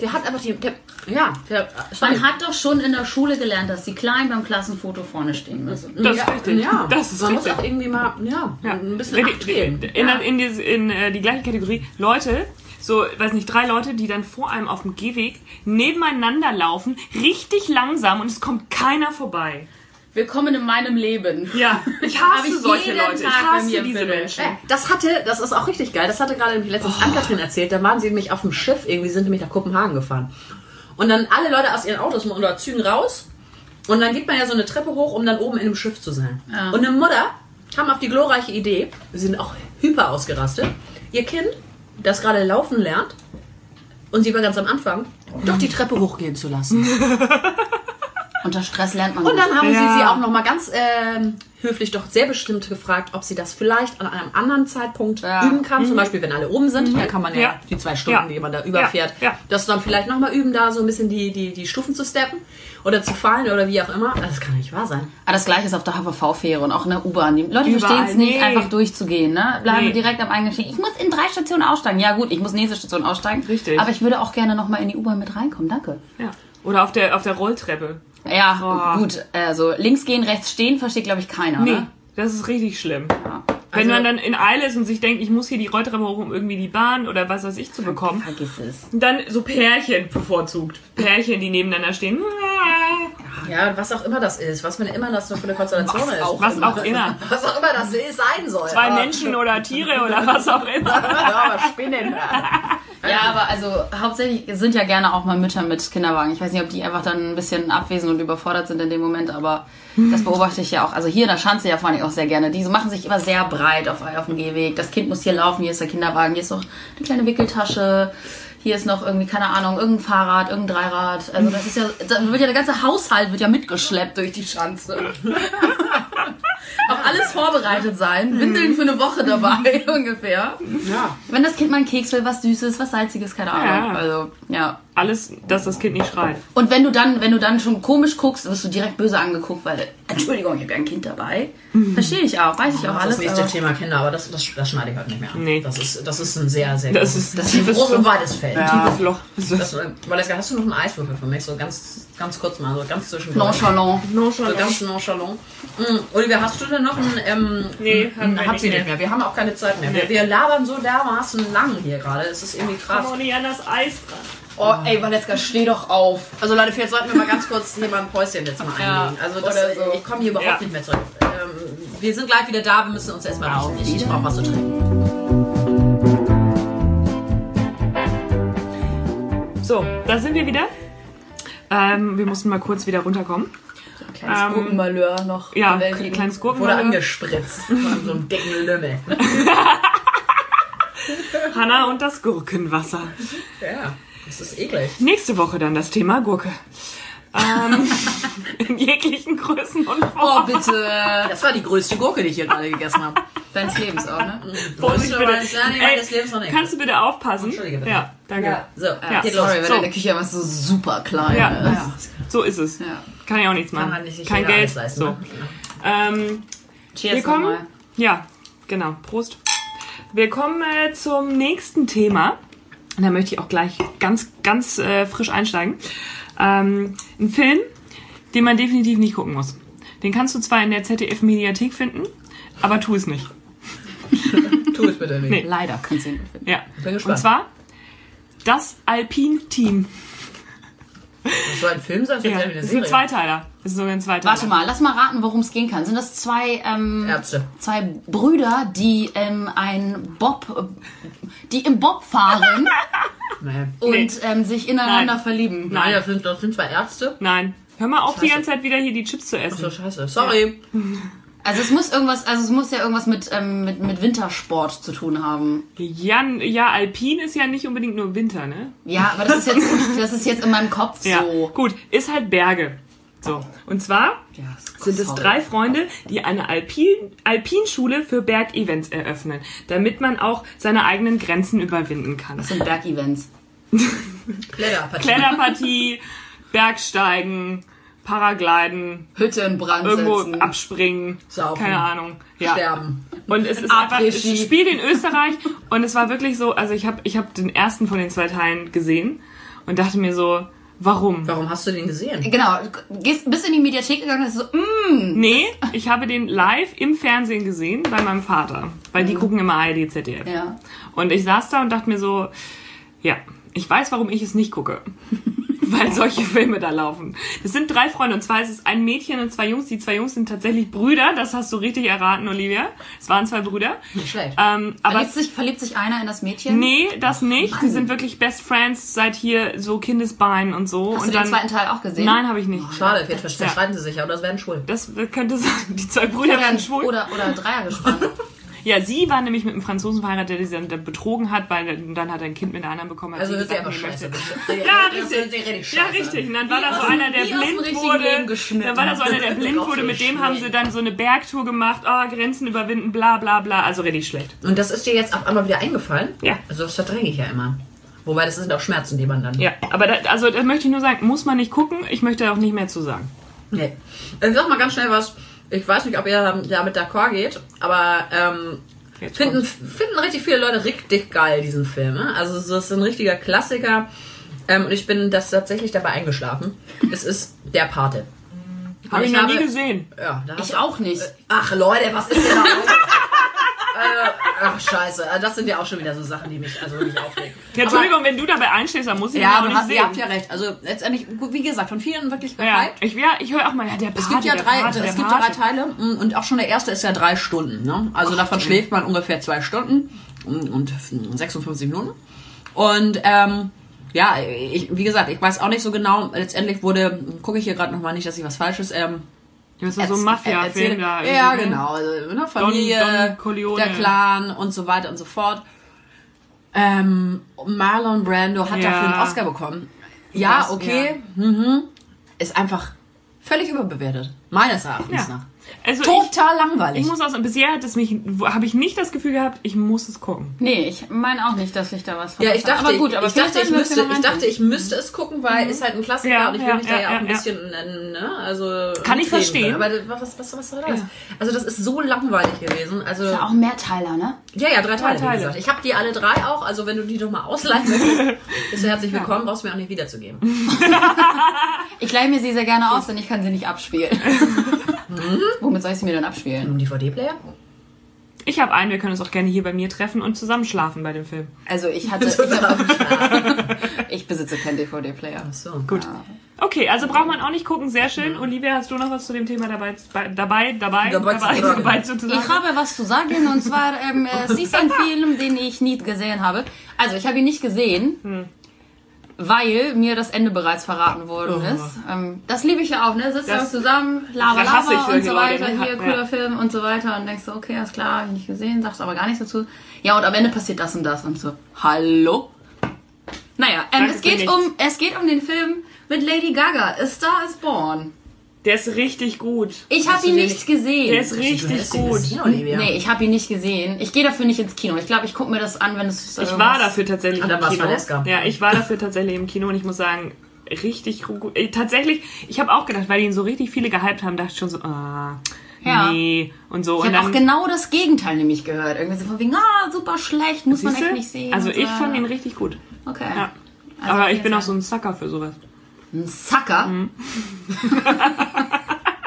Der hat einfach die, der, ja, der, Man hat doch schon in der Schule gelernt, dass die Kleinen beim Klassenfoto vorne stehen müssen. Das ja, ist richtig. Ja, Das ist man richtig. muss auch irgendwie mal, ja, Ja. ein bisschen in, in, ja. in, die, in äh, die gleiche Kategorie. Leute, so, weiß nicht, drei Leute, die dann vor einem auf dem Gehweg nebeneinander laufen, richtig langsam und es kommt keiner vorbei. Willkommen in meinem Leben. Ja, ich <laughs> hasse ich solche jeden Leute. Ich Tag bei hasse diese. Menschen. Äh, Das hatte, das ist auch richtig geil. Das hatte gerade nämlich letztens Ann-Kathrin erzählt. Da waren sie nämlich auf dem Schiff, irgendwie sind nämlich nach Kopenhagen gefahren. Und dann alle Leute aus ihren Autos oder Zügen raus. Und dann geht man ja so eine Treppe hoch, um dann oben in einem Schiff zu sein. Ja. Und eine Mutter kam auf die glorreiche Idee, sie sind auch hyper ausgerastet, ihr Kind, das gerade laufen lernt, und sie war ganz am Anfang, doch die Treppe hochgehen zu lassen. <laughs> Unter Stress lernt man Und dann haben Ja. sie sie auch noch mal ganz ähm, höflich doch sehr bestimmt gefragt, ob sie das vielleicht an einem anderen Zeitpunkt Ja. üben kann. Zum Beispiel, wenn alle oben sind, da kann man ja, Ja. die zwei Stunden, Ja. die man da überfährt, Ja. Ja. das dann vielleicht noch mal üben, da so ein bisschen die, die, die Stufen zu steppen oder zu fallen oder wie auch immer. Das kann nicht wahr sein. Aber Ah, das gleiche ist auf der HVV-Fähre und auch in der U-Bahn. Die Leute verstehen es nicht, nee. einfach durchzugehen. Ne? Bleiben Nee. direkt am eigenen stehen. Ich muss in drei Stationen aussteigen. Ja gut, ich muss nächste Station aussteigen. Richtig. Aber ich würde auch gerne noch mal in die U-Bahn mit reinkommen. Danke. Ja. Oder auf der, auf der Rolltreppe. Ja, Oh. gut. Also links gehen, rechts stehen, versteht glaube ich keiner. Nee, Ne? das ist richtig schlimm. Ja. Wenn Also- man dann in Eile ist und sich denkt, ich muss hier die Rolltreppe hoch, um irgendwie die Bahn oder was weiß ich zu bekommen. Vergiss es. Und dann so Pärchen bevorzugt. Pärchen, die nebeneinander stehen. Ja, was auch immer das ist, was man immer das für eine Konstellation Was ist. auch Was auch immer. Was auch immer das ist, sein soll. Zwei Aber- Menschen oder Tiere oder was auch immer. ja, aber Spinnen. Ja, aber also hauptsächlich sind ja gerne auch mal Mütter mit Kinderwagen. Ich weiß nicht, ob die einfach dann ein bisschen abwesend und überfordert sind in dem Moment, aber das beobachte ich ja auch. Also hier in der Schanze ja vor allem auch sehr gerne. Die machen sich immer sehr breit auf, auf dem Gehweg. Das Kind muss hier laufen, hier ist der Kinderwagen, hier ist noch eine kleine Wickeltasche. Hier ist noch irgendwie, keine Ahnung, irgendein Fahrrad, irgendein Dreirad. Also das ist ja, da wird ja der ganze Haushalt wird ja mitgeschleppt durch die Schanze. <laughs> Auf alles vorbereitet sein. Windeln für eine Woche dabei, <laughs> ungefähr. Ja. Wenn das Kind mal einen Keks will, was Süßes, was Salziges, keine Ahnung. Ja. Also, ja. Alles, dass das Kind nicht schreit. Und wenn du dann, wenn du dann schon komisch guckst, wirst du direkt böse angeguckt, weil, Entschuldigung, ich habe ja ein Kind dabei. Verstehe ich auch, weiß ich auch Das ist alles. das nächste aber- Thema Kinder, aber das, das, das schneide ich heute nicht mehr an. Nee. Das ist, das ist ein sehr, sehr Das großes, ist- das ist ein tiefes großes und Loch. weites Feld. Tiefes Loch. Das Das, äh, Valeska, hast du noch einen Eiswürfel für mich? So ganz, ganz kurz mal, so ganz zwischendurch. Nonchalant. So ganz nonchalant. Mm, Olivia, hast du denn noch einen... Ähm, Nee, haben einen- wir hat nicht sie mehr. nicht mehr. Wir haben auch keine Zeit mehr. Nee. Wir, wir labern so dermaßen lang hier gerade. Es ist irgendwie krass. Komm auch nicht an das Eis dran. Oh, ey, Valeska, steh doch auf. Also Leute, vielleicht sollten wir mal ganz kurz hier mal ein Päuschen jetzt mal Ja, einlegen. Also das, so. ich komme hier überhaupt Ja. nicht mehr zurück. Ähm, wir sind gleich wieder da, wir müssen uns erstmal richten. Ich, ich brauche was zu trinken. So, da sind wir wieder. Ähm, wir mussten mal kurz wieder runterkommen. Kleines Ähm, Gurkenmalheur noch. Ja, bewältigen. kleines Wurde Gurken. angespritzt von so einem dicken Lümmel. <laughs> Hanna und das Gurkenwasser. Ja, das ist eklig. Nächste Woche dann das Thema Gurke. Ähm, <laughs> in jeglichen Größen und Oh, Formen. bitte. Das war die größte Gurke, die ich hier gerade gegessen habe. Deines Lebens auch, ne? Vorsicht Größte bitte. ja, nee, meines Lebens noch nicht. kannst du bitte aufpassen? Entschuldige bitte. Ja, danke. So, Ja, geht los. sorry, weil So. deine Küche einfach so super klein Ja. ist. So ist es. Ja. Kann ich auch nichts Kann machen. man nicht Kein Geld. alles leisten. So. ne? Ähm, Cheers wir kommen. nochmal. Ja, genau. Prost. Wir kommen äh, zum nächsten Thema. Und da möchte ich auch gleich ganz, ganz äh, frisch einsteigen. Ähm, ein Film, den man definitiv nicht gucken muss. Den kannst du zwar in der ZDF-Mediathek finden, aber tu es nicht. <laughs> Tu es bitte nicht. Nee. Leider kannst du ihn nicht finden. Ja. Und zwar das Alpin-Team. Das soll ein Film sein, das Ja, das ist ein. Zweiteiler. Das ist sogar ein Zweiteiler. Warte mal, lass mal raten, worum es gehen kann. Sind das zwei, ähm, Ärzte. zwei Brüder, die ähm, ein Bob, die im Bob fahren <laughs> Nee. und Nee. ähm, sich ineinander Nein. verlieben? Nein, das sind, das sind zwei Ärzte. Nein. Hör mal auf, die Scheiße. ganze Zeit wieder hier die Chips zu Ach so, essen. scheiße. Sorry. Also es muss irgendwas, also es muss ja irgendwas mit, ähm, mit, mit Wintersport zu tun haben. Ja, ja, Alpin ist ja nicht unbedingt nur Winter, ne? Ja, aber das ist jetzt, das ist jetzt in meinem Kopf Ja, so. gut, ist halt Berge. So. Und zwar Ja, sind es drei Freunde, die eine Alpin, Alpinschule für Bergevents eröffnen, damit man auch seine eigenen Grenzen überwinden kann. Das sind Bergevents. <laughs> Kletterpartie. Kletterpartie, Bergsteigen, Paragliden, Hütte in Brand irgendwo setzen. abspringen, Saufen. keine Ahnung. Ja. Sterben. Und es ist einfach, es Après-Ski. spielt in Österreich und es war wirklich so, also ich habe ich hab den ersten von den zwei Teilen gesehen und dachte mir so, warum? Warum hast du den gesehen? Genau, du gehst bis in die Mediathek gegangen und hast so, mm, Nee, ich habe den live im Fernsehen gesehen bei meinem Vater, weil die gucken immer ARD, ZDF. ja. Und ich saß da und dachte mir so, ja, ich weiß, warum ich es nicht gucke. <laughs> Weil solche Filme da laufen. Es sind drei Freunde und zwar ist es ein Mädchen und zwei Jungs. Die zwei Jungs sind tatsächlich Brüder, das hast du richtig erraten, Olivia. Es waren zwei Brüder. Nicht schlecht. Ähm, aber Verliebt sich, verliebt sich einer in das Mädchen? nee, das nicht. Die sind wirklich Best Friends seit hier so Kindesbeinen und so. Hast und du den zweiten Teil auch gesehen? Nein, habe ich nicht. Schade, jetzt zerstreiten sie sich, aber das werden schwul. Das könnte sein. Die zwei Brüder Oder, werden schwul. oder, oder Dreier gespannt. <laughs> Ja, sie war nämlich mit einem Franzosen verheiratet, der sie dann betrogen hat, weil dann hat er ein Kind mit einer anderen bekommen. hat Also sich gesagt, aber scheiße. Ja, richtig. Ja, richtig. Und dann war da so einer, der blind wurde. Dann war da so einer, der blind wurde. Mit dem haben sie dann so eine Bergtour gemacht. Oh, Grenzen überwinden, bla, bla, bla. Also richtig schlecht. Und das ist dir jetzt auf einmal wieder eingefallen? Ja. Also das verdränge ich ja immer. Wobei, das sind auch Schmerzen, die man dann... Ja, aber da, also, das möchte ich nur sagen, muss man nicht gucken. Ich möchte auch nicht mehr zu sagen. Nee. Ich sag mal ganz schnell was. Ich weiß nicht, ob ihr damit d'accord geht, aber ähm, finden, finden richtig viele Leute richtig geil, diesen Film. Ne? Also es ist ein richtiger Klassiker. Ähm, und ich bin das tatsächlich dabei eingeschlafen. Es ist der Pate. Habe ich ich noch nie habe- gesehen. Ja, da Ich auch nicht. Ach Leute, was ist denn da los? <laughs> äh, ach scheiße, Äh, das sind ja auch schon wieder so Sachen, die mich also wirklich aufregen. Ja, Entschuldigung, wenn du dabei einstehst, dann muss ich Ja, auch nicht hast, sehen. ihr habt ja recht. Also letztendlich, wie gesagt, von vielen wirklich ja, gehypt. ich, ja, ich höre auch mal, ja, der Pate, Es gibt ja drei, der es gibt ja drei Teile mm, und auch schon der erste ist ja drei Stunden. Ne? Also davon schläft man ungefähr zwei Stunden und und 56 Minuten. Und ähm, ja, ich, wie gesagt, ich weiß auch nicht so genau. Letztendlich wurde, gucke ich hier gerade nochmal nicht, dass ich was Falsches. Ähm, Das ist so ein Mafia-Film da. Ja, irgendwie, ne? genau. Also, ne, Familie, Don Corleone. der Clan und so weiter und so fort. Ähm, Marlon Brando hat Ja. dafür einen Oscar bekommen. Ja, okay. Mhm. Ist einfach völlig überbewertet. Meines Erachtens Ja. nach. Also Total langweilig. ich, ich muss auch sagen, bisher hat es mich, habe ich nicht das Gefühl gehabt, ich muss es gucken. Nee, ich meine auch nicht, dass ich da was ja, ich dachte, aber gut, aber ich, dachte, ich, müsste, ich dachte, ich müsste es gucken, weil ist halt ein Klassiker Ja, und ich will ja, mich da ja, ja, auch ja, ein ja. bisschen, äh, ne, also Kann ich verstehen. können. Aber was, was, was soll das? Also das ist so langweilig gewesen. Also rein. Auch Mehrteiler, ne? ja, ja, drei Teile. Teile. Ich habe die alle drei auch. Also wenn du die doch mal ausleihen möchtest, <laughs> bist du herzlich willkommen. Brauchst du mir auch nicht wiederzugeben. <laughs> Ich leihe mir sie sehr gerne aus, denn ich kann sie nicht abspielen. <laughs> Womit soll ich sie mir dann abspielen? Ein DVD-Player? Ich habe einen, wir können uns auch gerne hier bei mir treffen und zusammen schlafen bei dem Film. Also ich hatte... Ich, <laughs> ich besitze keinen DVD-Player. So. Gut. Okay, also braucht man auch nicht gucken, sehr schön. Olivia, hast du noch was zu dem Thema dabei, bei- dabei, dabei, Dabei dabei, zu sagen. dabei zu sagen? Ich habe was zu sagen und zwar, ähm, <laughs> es ist ein Film, den ich nicht gesehen habe. Also ich habe ihn nicht gesehen, weil mir das Ende bereits verraten worden Oh. ist. Ähm, das liebe ich ja auch, ne? Sitzen wir zusammen, Lava Lava und so weiter, Leute, ne? hier Ja. cooler Film und so weiter und denkst so, okay, alles klar, hab ich nicht gesehen, sagst aber gar nichts dazu. Ja, und am Ende passiert das und das und so, hallo? Naja, ähm, es, geht um, es geht um den Film mit Lady Gaga, A Star is Born. Der ist richtig gut. Ich habe ihn nicht gesehen. Der ist Du richtig gut. Olivia. Nee, ich habe ihn nicht gesehen. Ich gehe dafür nicht ins Kino. Ich glaube, ich gucke mir das an, wenn es. Ich war dafür tatsächlich im Kino. Ja, ich war dafür tatsächlich im Kino und ich muss sagen, richtig gut. Äh, Tatsächlich, ich habe auch gedacht, weil ihn so richtig viele gehypt haben, dachte ich schon so, ah, Ja. nee und so. Ich habe auch genau das Gegenteil nämlich gehört. Irgendwie so von wegen, ah, super schlecht, muss man echt nicht sehen. Also ich so. fand ihn richtig gut. Okay. Ja. Also Aber ich bin auch so ein Sucker für sowas. Ein Sucker. Mhm. <laughs>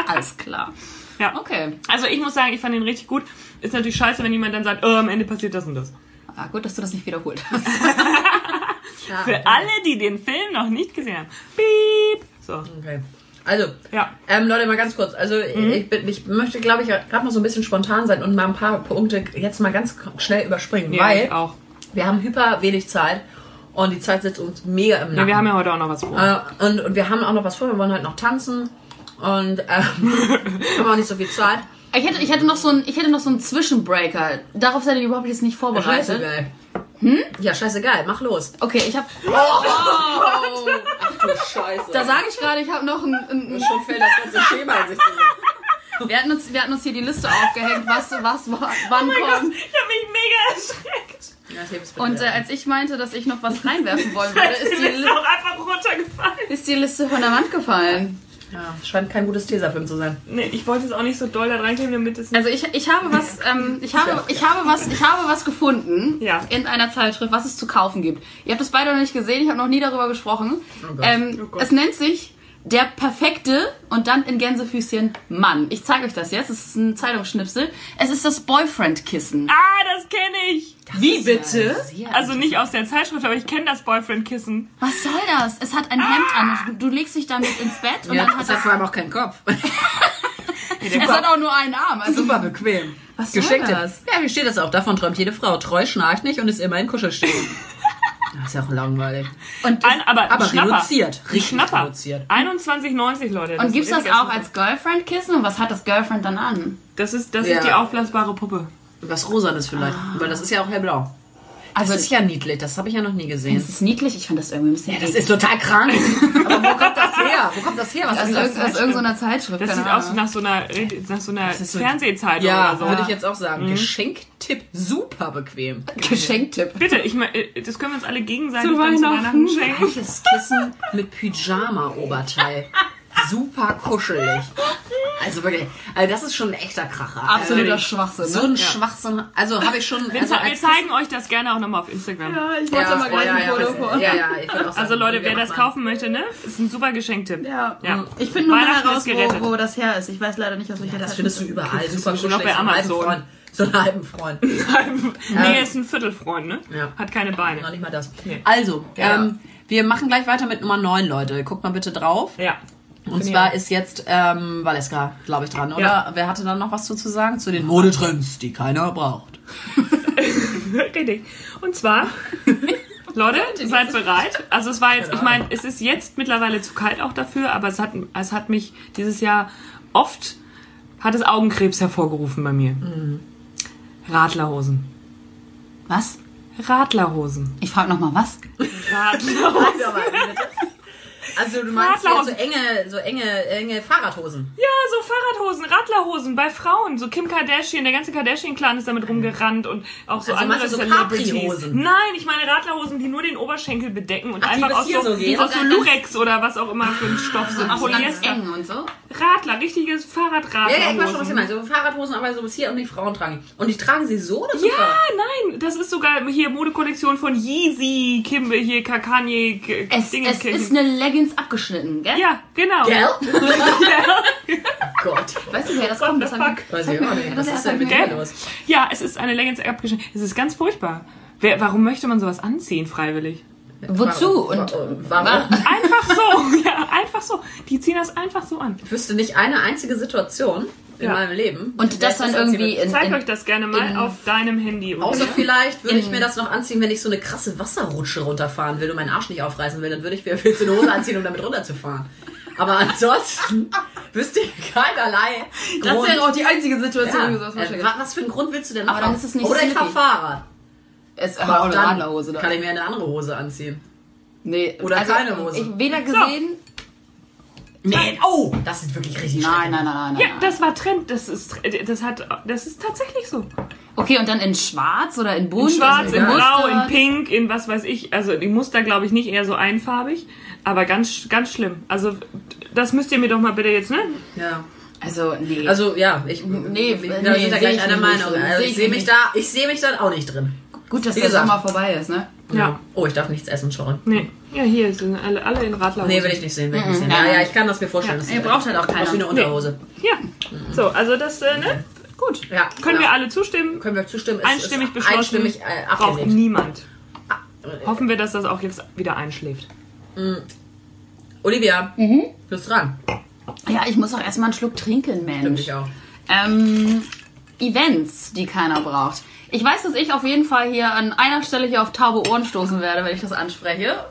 Alles klar. Ja. Okay. Also ich muss sagen, ich fand ihn richtig gut. Ist natürlich scheiße, wenn jemand dann sagt, oh, am Ende passiert das und das. Ah, gut, dass du das nicht wiederholt hast. <laughs> Für alle, die den Film noch nicht gesehen haben. Piep. So. Okay. Also, Ja. ähm, Leute, mal ganz kurz. Also, ich, bin- ich möchte, glaube ich, gerade mal so ein bisschen spontan sein und mal ein paar Punkte jetzt mal ganz schnell überspringen, Ja, weil ich auch. wir haben hyper wenig Zeit und die Zeit sitzt uns mega im Nacken. Ja, wir haben ja heute auch noch was vor. Äh, und, und wir haben auch noch was vor, wir wollen halt noch tanzen und ähm, <laughs> haben auch nicht so viel Zeit. Ich hätte, ich hätte noch so einen, ich hätte noch so einen Zwischenbreaker. Darauf seid ihr überhaupt jetzt nicht vorbereitet. Scheißegal. Hm? Ja, scheißegal, mach los. Okay, ich habe. Ach du Scheiße. Da sage ich gerade, ich habe noch einen. einen schon fällt das ganze Schema in sich wir, hatten uns, wir hatten uns hier die Liste aufgehängt, was, was, wa- wann kommt. Ich habe mich mega erschreckt. Ja, Und äh, als ich meinte, dass ich noch was <laughs> reinwerfen wollen <laughs> würde, ist die, Mir ist Li- auch einfach runtergefallen. ist die Liste von der Wand gefallen. ja, scheint kein gutes Tesafilm zu sein. Nee, ich wollte es auch nicht so doll da reinkleben, damit es nicht... Also ich, ich habe was, ähm, ich habe, ich habe was, ich habe was gefunden Ja. in einer Zeitschrift, was es zu kaufen gibt. Ihr habt es beide noch nicht gesehen, ich habe noch nie darüber gesprochen. Gott. ähm, Oh Gott. es nennt sich der perfekte und dann in Gänsefüßchen Mann. Ich zeige euch das jetzt. Es ist ein Zeitungsschnipsel. Es ist das Boyfriend-Kissen. Ah, das kenne ich. Wie bitte? Sehr Also nicht aus der Zeitschrift, aber ich kenne das Boyfriend-Kissen. Was soll das? Es hat ein Hemd an. und Du legst dich damit ins Bett und ja, dann hat es hat es, vor allem auch keinen Kopf. <laughs> es hat auch nur einen Arm. Also Super bequem. Was soll Geschenkte. das? Ja, wie steht das auch? Davon träumt jede Frau. Treu schnarcht nicht und ist immer in Kuschelstehen. <laughs> Das ist ja auch langweilig. und Ein, aber Aber Schnapper. reduziert. Richtig Schnapper. reduziert. 21,90 Leute. und gibt's ist das auch als Girlfriend-Kissen? Und was hat das Girlfriend dann an? Das ist, das Ja. ist die aufblasbare Puppe. Was Rosanes vielleicht. Weil das ist ja auch hellblau. Also Das ist ja niedlich. Das habe ich ja noch nie gesehen. Das ist niedlich, ich fand das irgendwie ein bisschen. Das ist total krank. <laughs> Aber wo kommt das her? Wo kommt das her? Was aus, ist das? irgend, aus irgendeiner Zeitschrift. Das sieht aus Ahnung. nach so einer, nach so einer Fernsehzeitung Ja, oder so. würde ich jetzt auch sagen. Geschenktipp, super bequem. <laughs> Geschenktipp. Bitte, ich mein, äh, das können wir uns alle gegenseitig Zu dann zu Weihnachten. Weihnachten schenken. Weiches Kissen mit Pyjama-Oberteil. Super kuschelig. Also wirklich, also das ist schon ein echter Kracher. Absoluter Also, Schwachsinn. So Ne? ein Schwachsinn. Also habe ich schon. Wir, Also, wir zeigen euch das gerne auch nochmal auf Instagram. ich ja, wollte mal gleich ja, ein ja, Foto ja, von. ja, ja, ich würd auch sagen, Also Leute, wer das machen- kaufen möchte, ne, ist ein super Geschenktipp. Ja. Ja. Ich finde nur mal heraus, wo, wo das her ist. Ich weiß leider nicht, aus welcher Das Zeitschrift findest du überall. Das ist Super kuschelig. bei So einen halben Amazon. Freund. So einen halben Freund. <laughs> nee, ist ein Viertelfreund, ne? Ja. Hat keine Noch Beine. nicht mal das. Nee. Also, Ja. ähm, wir machen gleich weiter mit Nummer 9, Leute. Guckt mal bitte drauf. Ja. Und zwar ist jetzt ähm, Valeska, glaube ich, dran, oder? Ja. Wer hatte dann noch was zu zu sagen? Zu den Modetrends, die keiner braucht. <laughs> Richtig. Und zwar, <laughs> Leute, seid bereit. Also es war jetzt, ich meine, es ist jetzt mittlerweile zu kalt auch dafür, aber es hat, es hat mich dieses Jahr oft, hat es Augenkrebs hervorgerufen bei mir. Radlerhosen. Was? Radlerhosen. Ich frage nochmal, was? Radlerhosen. <laughs> Also du meinst ja so enge, so enge, enge Fahrradhosen. Ja, so Fahrradhosen, Radlerhosen bei Frauen. So Kim Kardashian, der ganze Kardashian-Clan ist damit rumgerannt und auch so Also andere so Celebrities. Nein, ich meine Radlerhosen, die nur den Oberschenkel bedecken und Ach, einfach aus so, so aus so Lurex oder was auch immer für ein Stoff sind. Auch so ganz Polyester. eng und so? Radler, richtiges Fahrradradlerhosen. Ja, ja, ich weiß schon, was ihr meint. So Fahrradhosen, aber so bis hier und die Frauen tragen. Und die tragen sie so oder so? Ja, nein, das ist sogar hier Modekollektion von Yeezy, Kimbe, hier Kakanye, Es, es ist eine Leggings abgeschnitten, gell? Ja, genau. Gell? <laughs> Ja. Gott. Weißt du, wer das kommt? Das Weiß ich auch nicht. Was ist denn mit Gell? dir los? ja, es ist eine Leggings abgeschnitten. Es ist ganz furchtbar. Wer, warum möchte man sowas anziehen, freiwillig? Wozu? Und Warum? Wa- <laughs> Einfach so, ja, einfach so. Die ziehen das einfach so an. Ich wüsste nicht eine einzige Situation in Ja. meinem Leben. Und in das dann irgendwie würde. in, Zeig in, euch das gerne mal in- auf deinem Handy. oder? Außer vielleicht würde ich mir das noch anziehen, wenn ich so eine krasse Wasserrutsche runterfahren will und meinen Arsch nicht aufreißen will, dann würde ich mir <laughs> eine Hose anziehen, um damit runterzufahren. Aber ansonsten <laughs> wüsste ich keinerlei Das Grund. wäre auch die einzige Situation, ja. wo äh, was für einen Grund willst du denn noch Aber dann ist es nicht Oder ich fahr slippy. Fahrrad. Es ist Aber auch eine dann Radlerhose da. kann ich mir eine andere Hose anziehen. Nee, Oder also, keine Hose. Ich weder gesehen. Nee, oh, das ist wirklich richtig Nein, nein, nein, nein, nein. Ja, das war Trend. Das ist, das hat, das ist tatsächlich so. Okay, und dann in schwarz oder in bunt? In schwarz, also in blau, in pink, in was weiß ich. Also die Muster, glaube ich, nicht eher so einfarbig. Aber ganz, ganz schlimm. Also das müsst ihr mir doch mal bitte jetzt, ne? Ja. Also, nee. Also ja, ich, Nee, wir nee, wir sind seh da gleich ich einer Meinung. Also Seh ich ich sehe mich nicht. da, ich sehe mich dann auch nicht drin. gut, dass wie der gesagt. Sommer vorbei ist, ne? Ja. Oh, ich darf nichts essen, schon. Nee. Ja, hier sind alle, alle in Radlerhosen. Nee, will ich nicht sehen, will ich nicht sehen. Mhm. Ja, ja, ich kann das mir vorstellen. Ja, ihr braucht halt auch keine. Wie eine Unterhose. Ja. So, also das, äh, ne? Gut. Ja, Können ja. wir alle zustimmen? Können wir zustimmen? Es Einstimmig ist beschlossen. Einstimmig äh, Braucht niemand. Hoffen wir, dass das auch jetzt wieder einschläft. Olivia, Mhm. du bist dran. Ja, ich muss auch erstmal einen Schluck trinken, Stimmt Mensch. ich auch. Ähm, Events, die keiner braucht. Ich weiß, dass ich auf jeden Fall hier an einer Stelle hier auf taube Ohren stoßen werde, wenn ich das anspreche.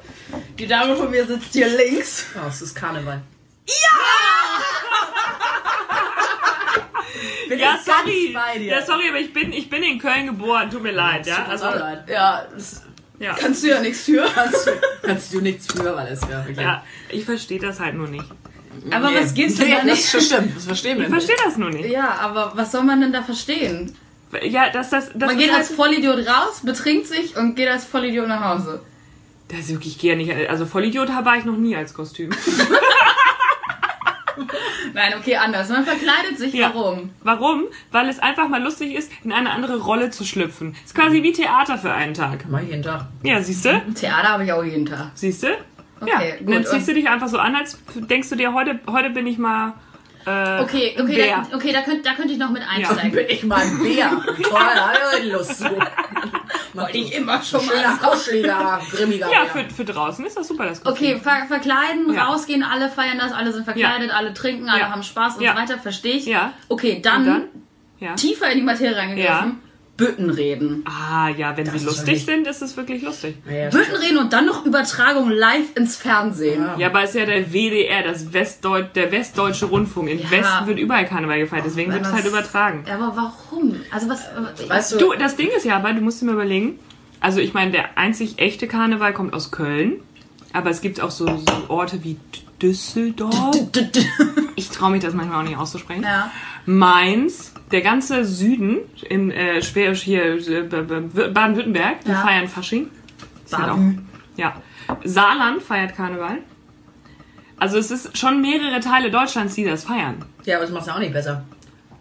Die Dame von mir sitzt hier links. Oh, es ist Karneval. Ja! <laughs> Bin Ja, sorry. bei dir. Ja, sorry, aber ich bin, ich bin in Köln geboren. Tut mir leid, ja. Also, leid. Ja, das ja. kannst du ja nichts für. Kannst du, <laughs> kannst du nichts für, weil es ja wirklich. ja, ich verstehe das halt nur nicht. Aber was geht's denn nee, da das nicht? stimmt, das verstehen wir Ich nicht. verstehe das nur nicht. Ja, aber was soll man denn da verstehen? Ja, dass das, das Man geht halt, als Vollidiot raus, betrinkt sich und geht als Vollidiot nach Hause. Das ist wirklich gerne nicht. Also Vollidiot war ich noch nie als Kostüm. <laughs> Nein, okay, anders. Man verkleidet sich. Ja. Warum? Warum? Weil es einfach mal lustig ist, in eine andere Rolle zu schlüpfen. Ist quasi wie Theater für einen Tag. Mal jeden Tag. Ja, siehst du? Theater habe ich auch jeden Tag. Siehst du? Okay, ja. gut. Dann ziehst du dich einfach so an, als denkst du dir, heute, heute bin ich mal. Äh, Okay, okay, Bär. da, okay, da könnte da könnt ich noch mit einsteigen. Bin ich mal ein Bär. <laughs> Toll, da hab ich Lust zu. Wollte ich immer schon Schöner, mal. kuscheliger, grimmiger Ja, für, für draußen ist das super, das Kostüm. Okay, ver verkleiden, Ja. rausgehen, alle feiern das, alle sind verkleidet, alle trinken, alle Ja. haben Spaß und Ja. so weiter, verstehe ich. Ja. Okay, dann, dann? Ja. tiefer in die Materie reingegriffen. Büttenreden. Ah, ja, wenn sie ist lustig wirklich- sind, ist es wirklich lustig. Ja, ja, Büttenreden und dann noch Übertragung live ins Fernsehen. Ja. Ja, aber es ist ja der WDR, das Westdeut der Westdeutsche Rundfunk. Im Ja. Westen wird überall Karneval gefeiert, deswegen wird es halt übertragen. Ja, aber warum? Also was. Weißt du, Du, das Ding ist ja aber, du musst dir mal überlegen, also ich meine, der einzig echte Karneval kommt aus Köln, aber es gibt auch so, so Orte wie D- Düsseldorf. Ich traue mich das manchmal auch nicht auszusprechen. ja. Mainz, der ganze Süden in äh, hier äh, Baden-Württemberg, die Ja. feiern Fasching. Halt auch-. Ja. Saarland feiert Karneval. Also es ist schon mehrere Teile Deutschlands, die das feiern. ja, aber das macht's ja auch nicht besser.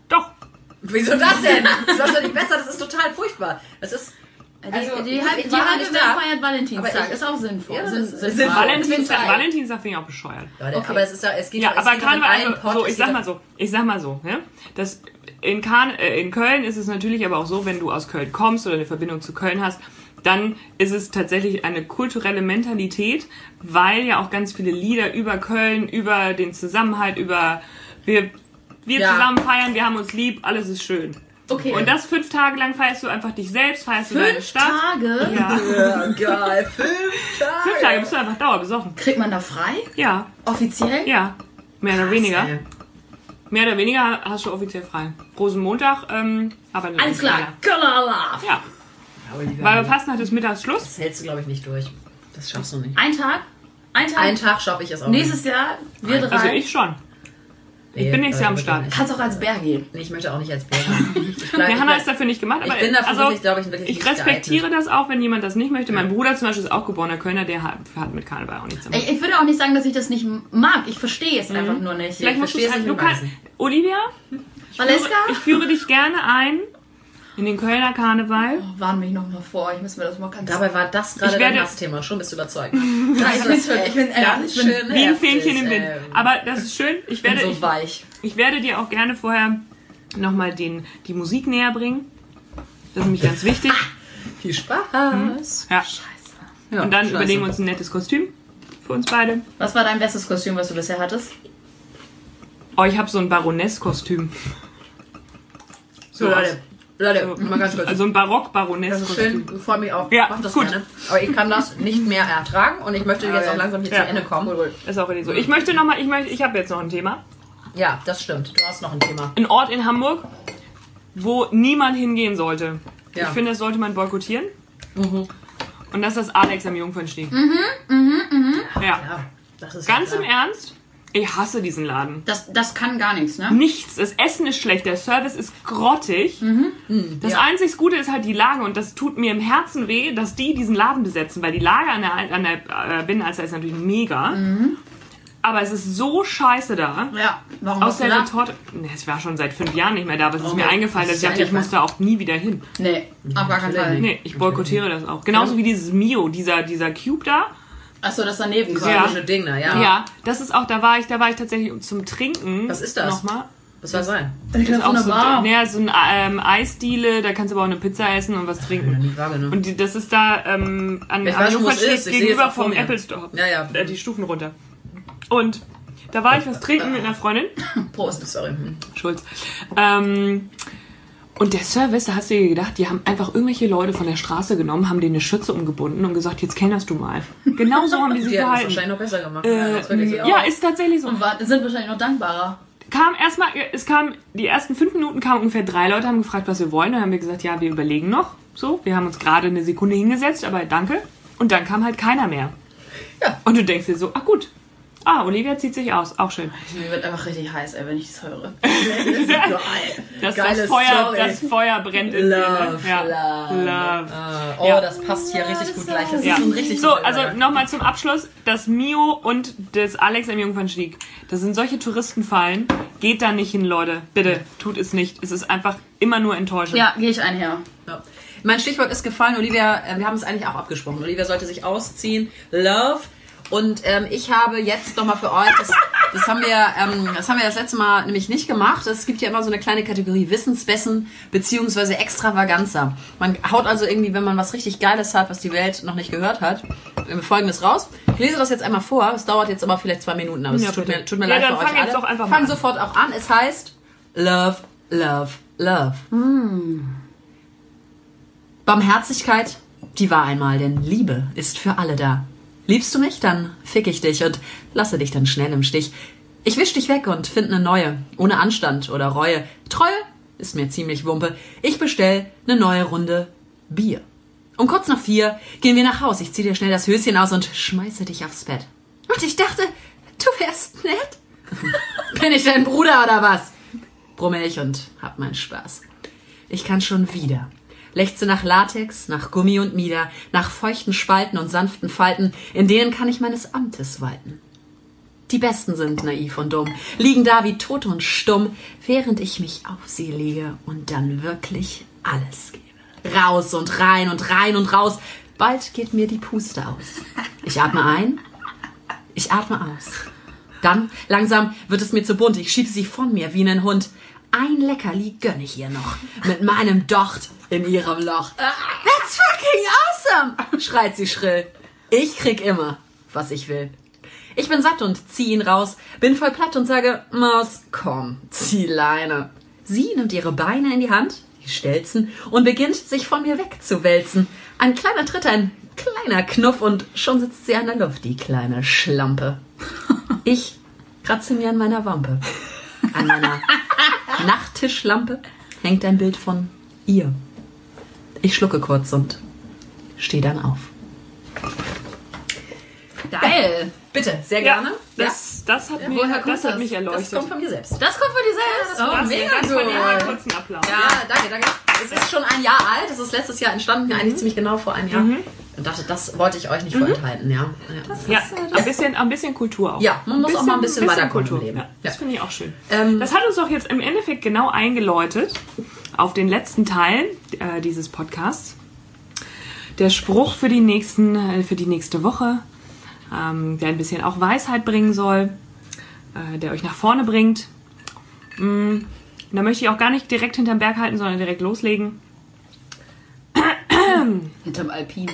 Doch. Wieso das denn? Das macht's doch nicht besser, das ist total furchtbar. Das ist. Die, Also, die, ich die war halbe nicht Welt feiert Valentinstag. Aber ich- ist auch sinnvoll. Ja, ist sinnvoll. sinnvoll. Valentinstag. Valentinstag finde ich auch bescheuert. Leute, aber es ist ja, es geht Ja, es aber in Karneval, also, so, es ich sag mal so, ich sag mal so, ja, das in, Karn, äh, in Köln ist es natürlich aber auch so, wenn du aus Köln kommst oder eine Verbindung zu Köln hast, dann ist es tatsächlich eine kulturelle Mentalität, weil ja auch ganz viele Lieder über Köln, über den Zusammenhalt, über wir, wir Ja. zusammen feiern, wir haben uns lieb, alles ist schön. Okay. Und das fünf Tage lang feierst du einfach dich selbst, feierst du deine Fünf Stadt. Tage? Ja. Ja, geil. Fünf Tage. Fünf Tage bist du einfach dauerbesoffen. Kriegt man da frei? Ja, Offiziell? ja. Mehr oder weniger. Ey. Mehr oder weniger hast du offiziell frei. Rosenmontag, ähm, aber nicht. Alles klar. Köllerla. Ja, Aber lieber weil nicht. wir passen halt bis mittags Schluss. Das hältst du, glaube ich, nicht durch. Das schaffst du nicht. Ein Tag? Ein Tag? Einen Tag schaffe ich es auch Nächstes Jahr, wir drei. Also ich schon. Ich bin nächstes Jahr am Start. Kannst auch als Bär gehen. Nee, ich möchte auch nicht als Bär. <laughs> Ich bleib, ich Hanna ist dafür nicht gemacht, aber Ich bin dafür also, wirklich, glaube ich, wirklich ich respektiere das auch, wenn jemand das nicht möchte. Mein Bruder zum Beispiel ist auch geborener Kölner, der hat, hat mit Karneval auch nichts zu tun. Ich, ich würde auch nicht sagen, dass ich das nicht mag. Ich verstehe es einfach nur nicht. Vielleicht du verstehe es halt, nicht. Olivia, Valeska? ich führe dich gerne ein in den Kölner Karneval. Warn mich noch mal vor. Ich muss mir das mal ganz... Dabei war das gerade Ich werde- Hassthema. Schon bist du überzeugt. <laughs> Ja, ich bin, ich bin, Ganz ich bin, schön Wie ein Fähnchen im Wind. ähm. Aber das ist schön. Ich ich bin werde, so ich, weich. ich werde dir auch gerne vorher nochmal den, die Musik näher bringen. Das ist nämlich ganz wichtig. Viel Spaß. Ja. Scheiße. Ja, Und dann scheiße. überlegen wir uns ein nettes Kostüm für uns beide. Was war dein bestes Kostüm, was du bisher hattest? Oh, ich habe so ein Baroness-Kostüm. So, Leute. Leute, mal ganz kurz. Also ein Das ist schön, freue mich auch. Ja, Mach das gut. gerne. Aber ich kann das nicht mehr ertragen und ich möchte jetzt ja. auch langsam hier Ja. zu Ende kommen. Ist auch richtig so. Ich möchte nochmal, ich möchte, ich habe jetzt noch ein Thema. Ja, das stimmt. Du hast noch ein Thema. Ein Ort in Hamburg, wo niemand hingehen sollte. Ja. Ich finde, das sollte man boykottieren. Und das ist das Alex am Jungfernstieg. Ja. Ja, das ist Ganz ja im klar. Ernst, ich hasse diesen Laden. Das, das kann gar nichts, ne? Nichts. Das Essen ist schlecht, der Service ist grottig. Das ja. einzig Gute ist halt die Lage und das tut mir im Herzen weh, dass die diesen Laden besetzen, weil die Lage an der, an der äh, Binnenalster ist natürlich mega. Aber es ist so scheiße da. Ja, warum Aus der da? Retorte. Ne, es war schon seit fünf Jahren nicht mehr da, aber es ist Oh mir eingefallen, das dass ich dachte, ich muss da auch nie wieder hin. Nee, auf gar keinen Fall. Nee, ich boykottiere das auch. Genauso wie dieses Mio, dieser, dieser Cube da. Achso, das daneben Das quasi. Ja. komische Ding da, ja. Ja, das ist auch, da war ich, da war ich tatsächlich zum Trinken. Was ist das? Nochmal. Was soll das sein? Ich ist auch so, naja, so ein ähm, Eisdiele, da kannst du aber auch eine Pizza essen und was Ja, trinken. nie wahrgenommen. Und die, das ist da ähm, an es gegenüber vom mir. Apple Store. Ja, ja. Äh, Die Stufen runter. Und da war ich was trinken mit einer Freundin. Prost. Sorry. Schulz. Ähm, und der Service, da hast du dir gedacht, die haben einfach irgendwelche Leute von der Straße genommen, haben denen eine Schürze umgebunden und gesagt, jetzt kennerst du mal. Genau so haben die sich Die verhalten. wahrscheinlich noch besser gemacht. Äh, ist wirklich so. ja, ist tatsächlich so. Und war, sind wahrscheinlich noch dankbarer. kam erstmal, es kam, die ersten fünf Minuten kamen ungefähr drei Leute, haben gefragt, was wir wollen. Dann haben wir gesagt, ja, wir überlegen noch. So, wir haben uns gerade eine Sekunde hingesetzt, aber danke. Und dann kam halt keiner mehr. Ja. Und du denkst dir so, ah gut. Ah, Olivia zieht sich aus, auch schön. Mir wird einfach richtig heiß, ey, wenn ich das höre. <laughs> Geil. Das, Geile das, Feuer, Story. das Feuer brennt in Love? Ja. love. Love. Ah, oh, Ja. das passt hier richtig gut gleich. Das Ja. ist so ein richtig So, also nochmal zum Abschluss. Das Mio und das Alex am Jungfernstieg. Das sind solche Touristenfallen. Geht da nicht hin, Leute. Bitte, tut es nicht. Es ist einfach immer nur enttäuschend. Ja, gehe ich einher. Ja. Mein Stichwort ist gefallen, Olivia. äh, Wir haben es eigentlich auch abgesprochen. Olivia sollte sich ausziehen. Love. Und ähm, ich habe jetzt nochmal für euch, das, das, haben wir, ähm, das haben wir das letzte Mal nämlich nicht gemacht. Es gibt ja immer so eine kleine Kategorie Wissensbessen beziehungsweise Extravaganza. Man haut also irgendwie, wenn man was richtig Geiles hat, was die Welt noch nicht gehört hat, äh, folgendes raus. Ich lese das jetzt einmal vor. Es dauert jetzt aber vielleicht zwei Minuten, aber es Ja, tut, mir, tut mir Ja, leid dann für euch fang jetzt alle. doch einfach mal Fang an. sofort auch an. Es heißt Love, Love, Love. Barmherzigkeit, die war einmal, denn Liebe ist für alle da. Liebst du mich, dann fick ich dich und lasse dich dann schnell im Stich. Ich wisch dich weg und find ne neue, ohne Anstand oder Reue. Treue ist mir ziemlich wumpe. Ich bestell ne neue Runde Bier. Um kurz nach vier gehen wir nach Haus. Ich zieh dir schnell das Höschen aus und schmeiße dich aufs Bett. Und ich dachte, du wärst nett. <laughs> Bin ich dein Bruder oder was? Brumme ich und hab meinen Spaß. Ich kann schon wieder. Lechze nach Latex, nach Gummi und Mieder, nach feuchten Spalten und sanften Falten, in denen kann ich meines Amtes walten. Die Besten sind naiv und dumm, liegen da wie tot und stumm, während ich mich auf sie lege und dann wirklich alles gebe. Raus und rein und rein und raus. Bald geht mir die Puste aus. Ich atme ein, ich atme aus. Dann, langsam, wird es mir zu bunt. Ich schieb sie von mir wie nen Hund. Ein Leckerli gönn ich ihr noch. Mit meinem Docht in ihrem Loch. That's fucking awesome! schreit sie schrill. Ich krieg immer, was ich will. Ich bin satt und zieh ihn raus, bin voll platt und sage, Maus, komm, zieh Leine. Sie nimmt ihre Beine in die Hand, die Stelzen und beginnt sich von mir wegzuwälzen. Ein kleiner Tritt, ein kleiner Knuff und schon sitzt sie an der Luft, die kleine Schlampe. Ich kratze mir an meiner Wampe. An meiner Nachttischlampe hängt ein Bild von ihr. Ich schlucke kurz und stehe dann auf. Geil. Bitte, sehr Ja, gerne. das, das hat, mir, woher kommt das hat das? mich ja, das erleuchtet. kommt von mir selbst. Das kommt von dir selbst. das oh, mega das von dir mal gut. kurz einen Applaus. Ja, danke, danke. Es ist schon ein Jahr alt. Es ist letztes Jahr entstanden, eigentlich ziemlich genau vor einem Jahr. Und dachte, das wollte ich euch nicht vorenthalten, ja. Ja. Ja, ein bisschen, ein bisschen Kultur auch. Ja, man muss auch mal ein bisschen weiterkommen im Kultur. Leben. Ja, das Ja. finde ich auch schön. Ähm, das hat uns doch jetzt im Endeffekt genau eingeläutet auf den letzten Teil äh, dieses Podcasts. Der Spruch für die, nächsten, äh, für die nächste Woche, ähm, der ein bisschen auch Weisheit bringen soll, äh, der euch nach vorne bringt. Mm, da möchte ich auch gar nicht direkt hinterm Berg halten, sondern direkt loslegen. Hinterm Alpin.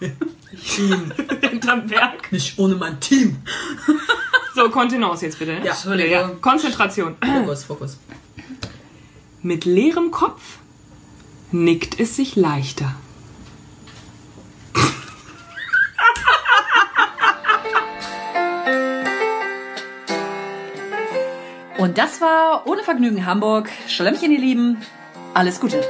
<laughs> hinterm Berg. Nicht ohne mein Team. So, Kontenance jetzt bitte. Ja. Entschuldigung. Ja, Konzentration. Fokus, Fokus. Mit leerem Kopf nickt es sich leichter. Und das war Ohne Vergnügen Hamburg. Schlemmchen, ihr Lieben. Alles Gute.